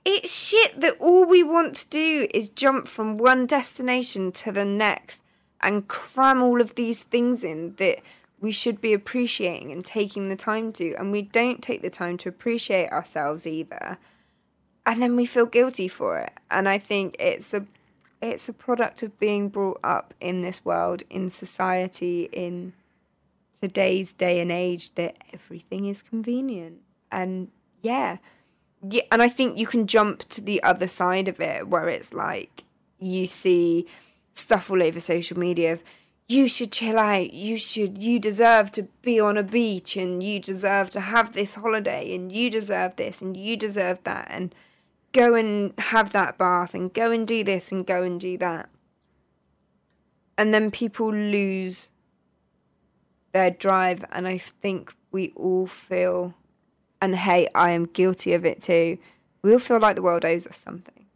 It's shit that all we want to do is jump from one destination to the next and cram all of these things in that we should be appreciating and taking the time to. And we don't take the time to appreciate ourselves either and then we feel guilty for it. And I think it's a it's a product of being brought up in this world, in society, in today's day and age that everything is convenient. And yeah. Yeah, and I think you can jump to the other side of it where it's like you see stuff all over social media of you should chill out you should you deserve to be on a beach and you deserve to have this holiday and you deserve this and you deserve that and go and have that bath and go and do this and go and do that. And then people lose their drive, and I think we all feel, and hey, I am guilty of it too. We all feel like the world owes us something.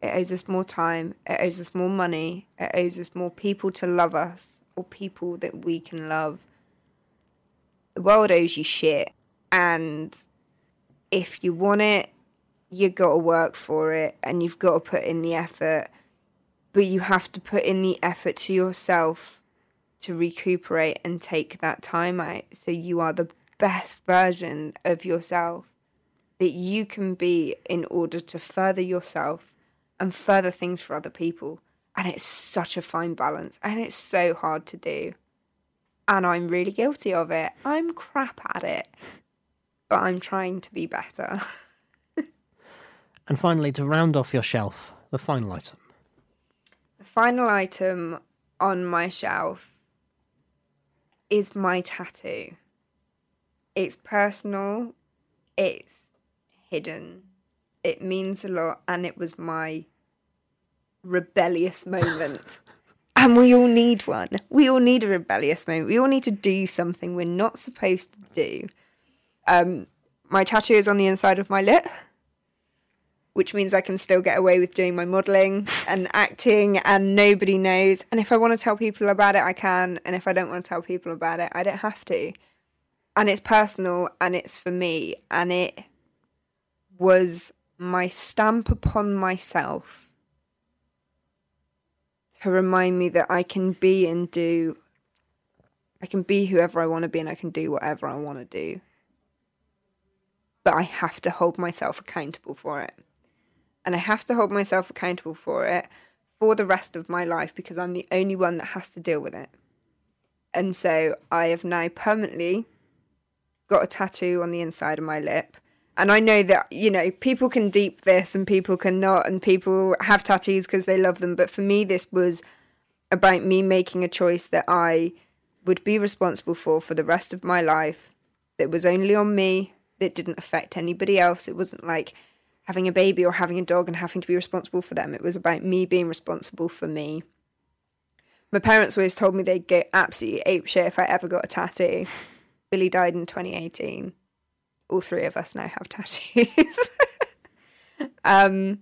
It owes us more time, it owes us more money, it owes us more people to love us, or people that we can love. The world owes you shit, and if you want it, you got to work for it and you've got to put in the effort, but you have to put in the effort to yourself to recuperate and take that time out so you are the best version of yourself that you can be in order to further yourself and further things for other people. And it's such a fine balance and it's so hard to do. And I'm really guilty of it. I'm crap at it, but I'm trying to be better.
And finally, to round off your shelf, the final item.
The final item on my shelf is my tattoo. It's personal, it's hidden, it means a lot, and it was my rebellious moment. and we all need one. We all need a rebellious moment. We all need to do something we're not supposed to do. Um, my tattoo is on the inside of my lip which means I can still get away with doing my modelling and acting and nobody knows. And if I want to tell people about it, I can. And if I don't want to tell people about it, I don't have to. And it's personal and it's for me and it was my stamp upon myself to remind me that I can be and do, I can be whoever I want to be and I can do whatever I want to do. But I have to hold myself accountable for it. And I have to hold myself accountable for it for the rest of my life because I'm the only one that has to deal with it. And so I have now permanently got a tattoo on the inside of my lip. And I know that, you know, people can deep this and people can not, and people have tattoos because they love them. But for me, this was about me making a choice that I would be responsible for for the rest of my life. That was only on me, that didn't affect anybody else. It wasn't like having a baby or having a dog and having to be responsible for them. It was about me being responsible for me. My parents always told me they'd go absolutely apeshit if I ever got a tattoo. Billy died in 2018. All three of us now have tattoos. um,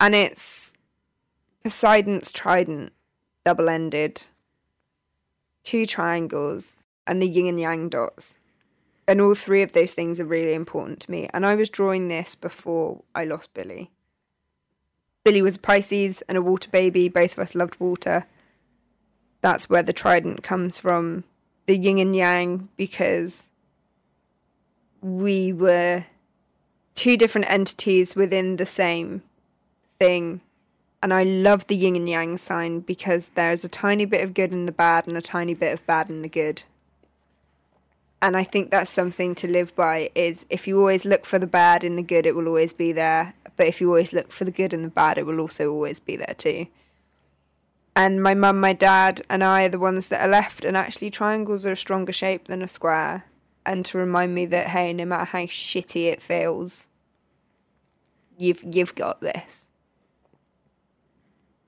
and it's Poseidon's trident, double ended, two triangles, and the yin and yang dots. And all three of those things are really important to me. And I was drawing this before I lost Billy. Billy was a Pisces and a water baby. Both of us loved water. That's where the trident comes from the yin and yang because we were two different entities within the same thing. And I love the yin and yang sign because there's a tiny bit of good in the bad and a tiny bit of bad in the good. And I think that's something to live by is if you always look for the bad in the good, it will always be there. But if you always look for the good in the bad, it will also always be there too and my mum, my dad, and I are the ones that are left. And actually, triangles are a stronger shape than a square. And to remind me that hey, no matter how shitty it feels, you've you've got this.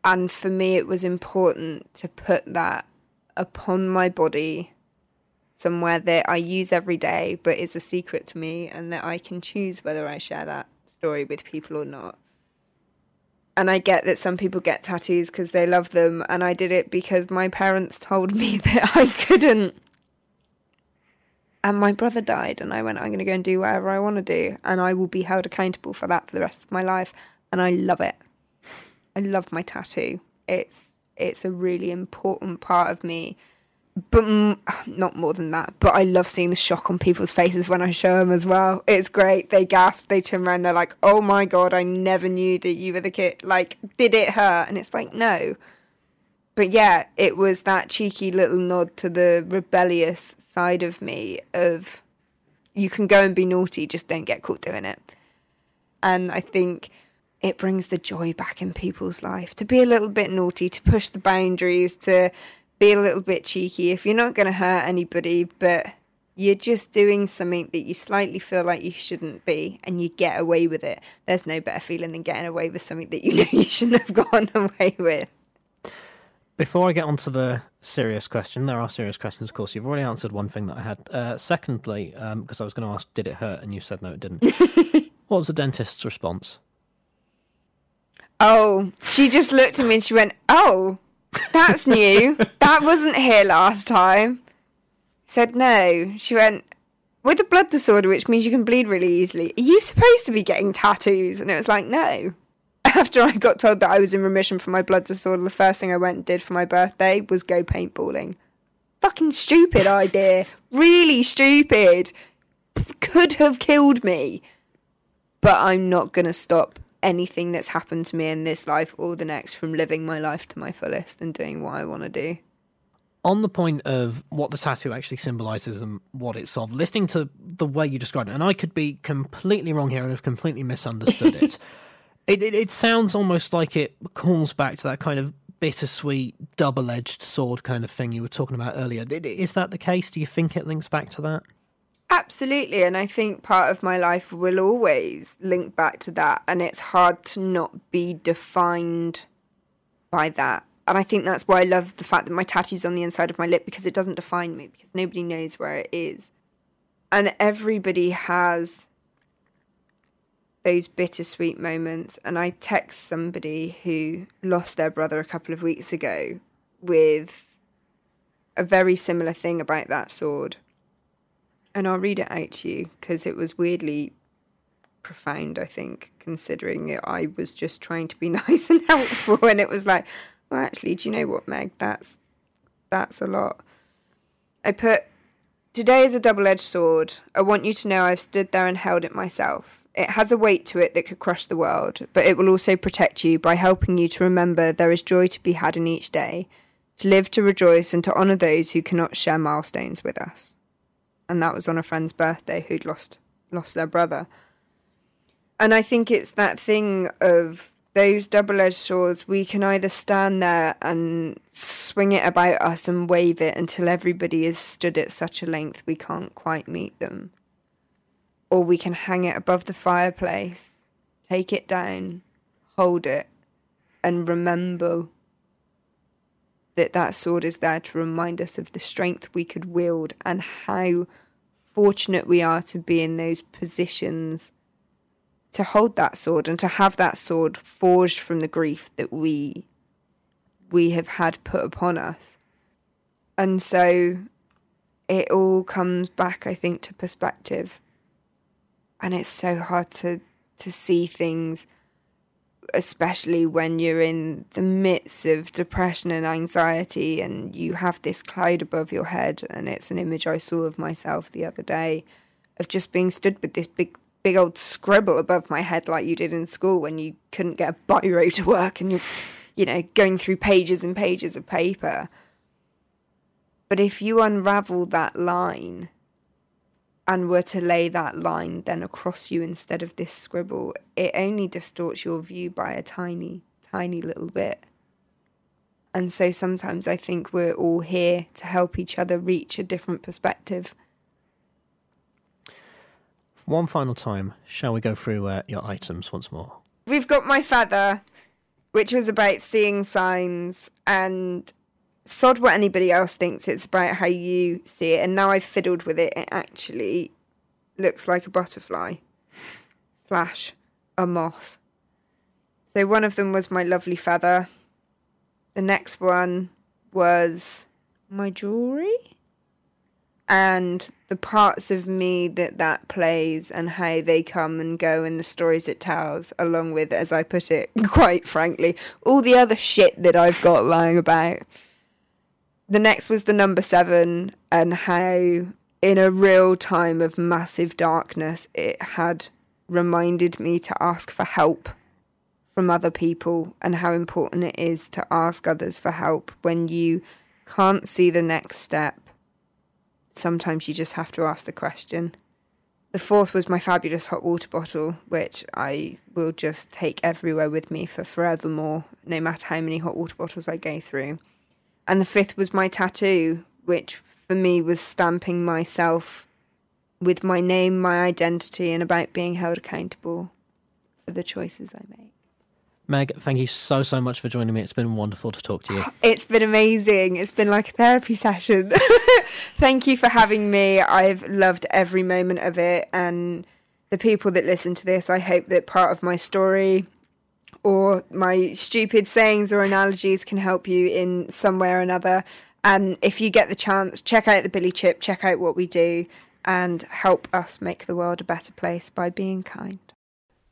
And for me, it was important to put that upon my body, somewhere that I use every day, but is a secret to me, and that I can choose whether I share that story with people or not and I get that some people get tattoos because they love them, and I did it because my parents told me that I couldn't. And my brother died, and I went, I'm going to go and do whatever I want to do, and I will be held accountable for that for the rest of my life. And I love it. I love my tattoo. It's it's a really important part of me but not more than that. But I love seeing the shock on people's faces when I show them as well. It's great. They gasp, they turn around, they're like, "Oh my god, I never knew that you were the kid." Like, did it hurt? And it's like, no. But yeah, it was that cheeky little nod to the rebellious side of me of you can go and be naughty, just don't get caught doing it. And I think it brings the joy back in people's life to be a little bit naughty, to push the boundaries, to be a little bit cheeky if you're not going to hurt anybody, but you're just doing something that you slightly feel like you shouldn't be and you get away with it. There's no better feeling than getting away with something that you know you shouldn't have gotten away with.
Before I get on to the serious question, there are serious questions, of course. You've already answered one thing that I had. Uh, secondly, because um, I was going to ask, did it hurt? And you said no, it didn't. what was the dentist's response?
Oh, she just looked at me and she went, Oh, that's new. that wasn't here last time. Said no. She went, with a blood disorder, which means you can bleed really easily, are you supposed to be getting tattoos? And it was like, no. After I got told that I was in remission from my blood disorder, the first thing I went and did for my birthday was go paintballing. Fucking stupid idea. Really stupid. Could have killed me. But I'm not going to stop anything that's happened to me in this life or the next from living my life to my fullest and doing what I want to do.
On the point of what the tattoo actually symbolizes and what it's of, listening to the way you described it, and I could be completely wrong here and have completely misunderstood it. It, it, it sounds almost like it calls back to that kind of bittersweet, double edged sword kind of thing you were talking about earlier. Is that the case? Do you think it links back to that?
Absolutely. And I think part of my life will always link back to that. And it's hard to not be defined by that. And I think that's why I love the fact that my tattoo's on the inside of my lip because it doesn't define me, because nobody knows where it is. And everybody has those bittersweet moments. And I text somebody who lost their brother a couple of weeks ago with a very similar thing about that sword and I'll read it out to you because it was weirdly profound, I think, considering it, I was just trying to be nice and helpful. And it was like, well, actually, do you know what, Meg? That's, that's a lot. I put, today is a double edged sword. I want you to know I've stood there and held it myself. It has a weight to it that could crush the world, but it will also protect you by helping you to remember there is joy to be had in each day, to live to rejoice and to honour those who cannot share milestones with us. And that was on a friend's birthday who'd lost lost their brother and I think it's that thing of those double edged swords, we can either stand there and swing it about us and wave it until everybody is stood at such a length we can't quite meet them. Or we can hang it above the fireplace, take it down, hold it, and remember that that sword is there to remind us of the strength we could wield and how fortunate we are to be in those positions to hold that sword and to have that sword forged from the grief that we we have had put upon us. And so it all comes back I think to perspective. And it's so hard to to see things especially when you're in the midst of depression and anxiety and you have this cloud above your head and it's an image I saw of myself the other day of just being stood with this big big old scribble above my head like you did in school when you couldn't get a biro to work and you're, you know, going through pages and pages of paper. But if you unravel that line and were to lay that line then across you instead of this scribble, it only distorts your view by a tiny, tiny little bit. And so sometimes I think we're all here to help each other reach a different perspective
one final time, shall we go through uh, your items once more?
We've got my feather, which was about seeing signs, and sod what anybody else thinks. It's about how you see it. And now I've fiddled with it. It actually looks like a butterfly slash a moth. So one of them was my lovely feather. The next one was my jewelry and the parts of me that that plays and how they come and go and the stories it tells along with as i put it quite frankly all the other shit that i've got lying about the next was the number 7 and how in a real time of massive darkness it had reminded me to ask for help from other people and how important it is to ask others for help when you can't see the next step sometimes you just have to ask the question. The fourth was my fabulous hot water bottle, which I will just take everywhere with me for forevermore, no matter how many hot water bottles I go through. And the fifth was my tattoo, which for me was stamping myself with my name, my identity, and about being held accountable for the choices I make.
Meg, thank you so, so much for joining me. It's been wonderful to talk to you.
It's been amazing. It's been like a therapy session. thank you for having me. I've loved every moment of it. And the people that listen to this, I hope that part of my story or my stupid sayings or analogies can help you in some way or another. And if you get the chance, check out the BillyChip, check out what we do, and help us make the world a better place by being kind.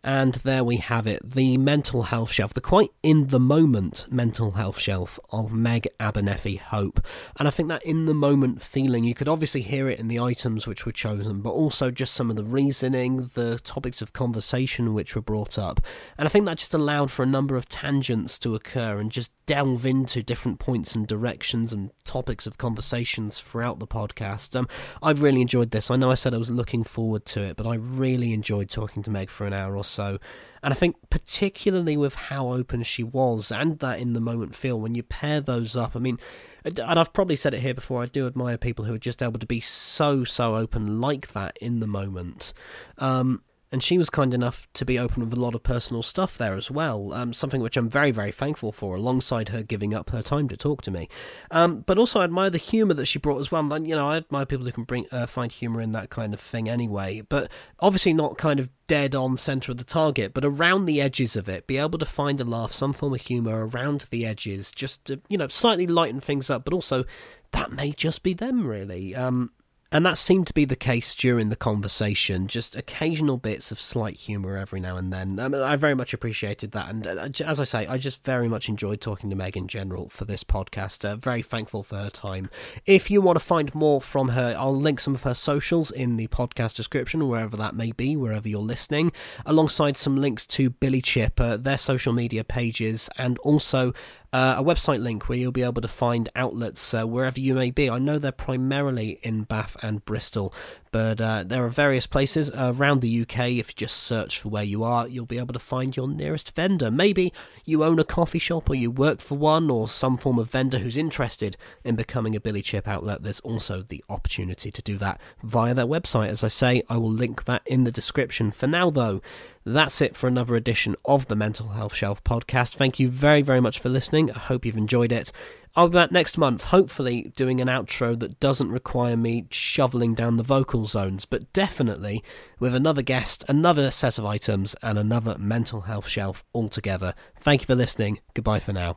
And there we have it the mental health shelf, the quite in the moment mental health shelf of Meg Abernethy Hope. And I think that in the moment feeling, you could obviously hear it in the items which were chosen, but also just some of the reasoning, the topics of conversation which were brought up. And I think that just allowed for a number of tangents to occur and just delve into different points and directions and topics of conversations throughout the podcast. Um, I've really enjoyed this. I know I said I was looking forward to it, but I really enjoyed talking to Meg for an hour or so. And I think, particularly with how open she was and that in the moment feel, when you pair those up, I mean, and I've probably said it here before, I do admire people who are just able to be so, so open like that in the moment. Um, and she was kind enough to be open with a lot of personal stuff there as well. Um, something which I'm very, very thankful for, alongside her giving up her time to talk to me. Um, but also, I admire the humour that she brought as well. And, you know, I admire people who can bring uh, find humour in that kind of thing anyway. But obviously, not kind of dead on centre of the target, but around the edges of it, be able to find a laugh, some form of humour around the edges, just to, you know, slightly lighten things up. But also, that may just be them, really. Um, And that seemed to be the case during the conversation, just occasional bits of slight humour every now and then. I, mean, I very much appreciated that. And uh, as I say, I just very much enjoyed talking to Meg in general for this podcast. Uh, very thankful for her time. If you want to find more from her, I'll link some of her socials in the podcast description, wherever that may be, wherever you're listening, alongside some links to BillyChip, uh, their social media pages, and also uh, a website link where you'll be able to find outlets uh, wherever you may be. I know they're primarily in Bath and Bristol, but uh, there are various places around the UK. If you just search for where you are, you'll be able to find your nearest vendor. Maybe you own a coffee shop or you work for one or some form of vendor who's interested in becoming a BillyChip outlet. There's also the opportunity to do that via their website. As I say, I will link that in the description. For now, though, that's it for another edition of the Mental Health Shelf podcast. Thank you very, very much for listening. I hope you've enjoyed it. I'll be back next month, hopefully doing an outro that doesn't require me shoveling down the Vocalzones, but definitely with another guest, another set of items, and another mental health shelf altogether. Thank you for listening. Goodbye for now.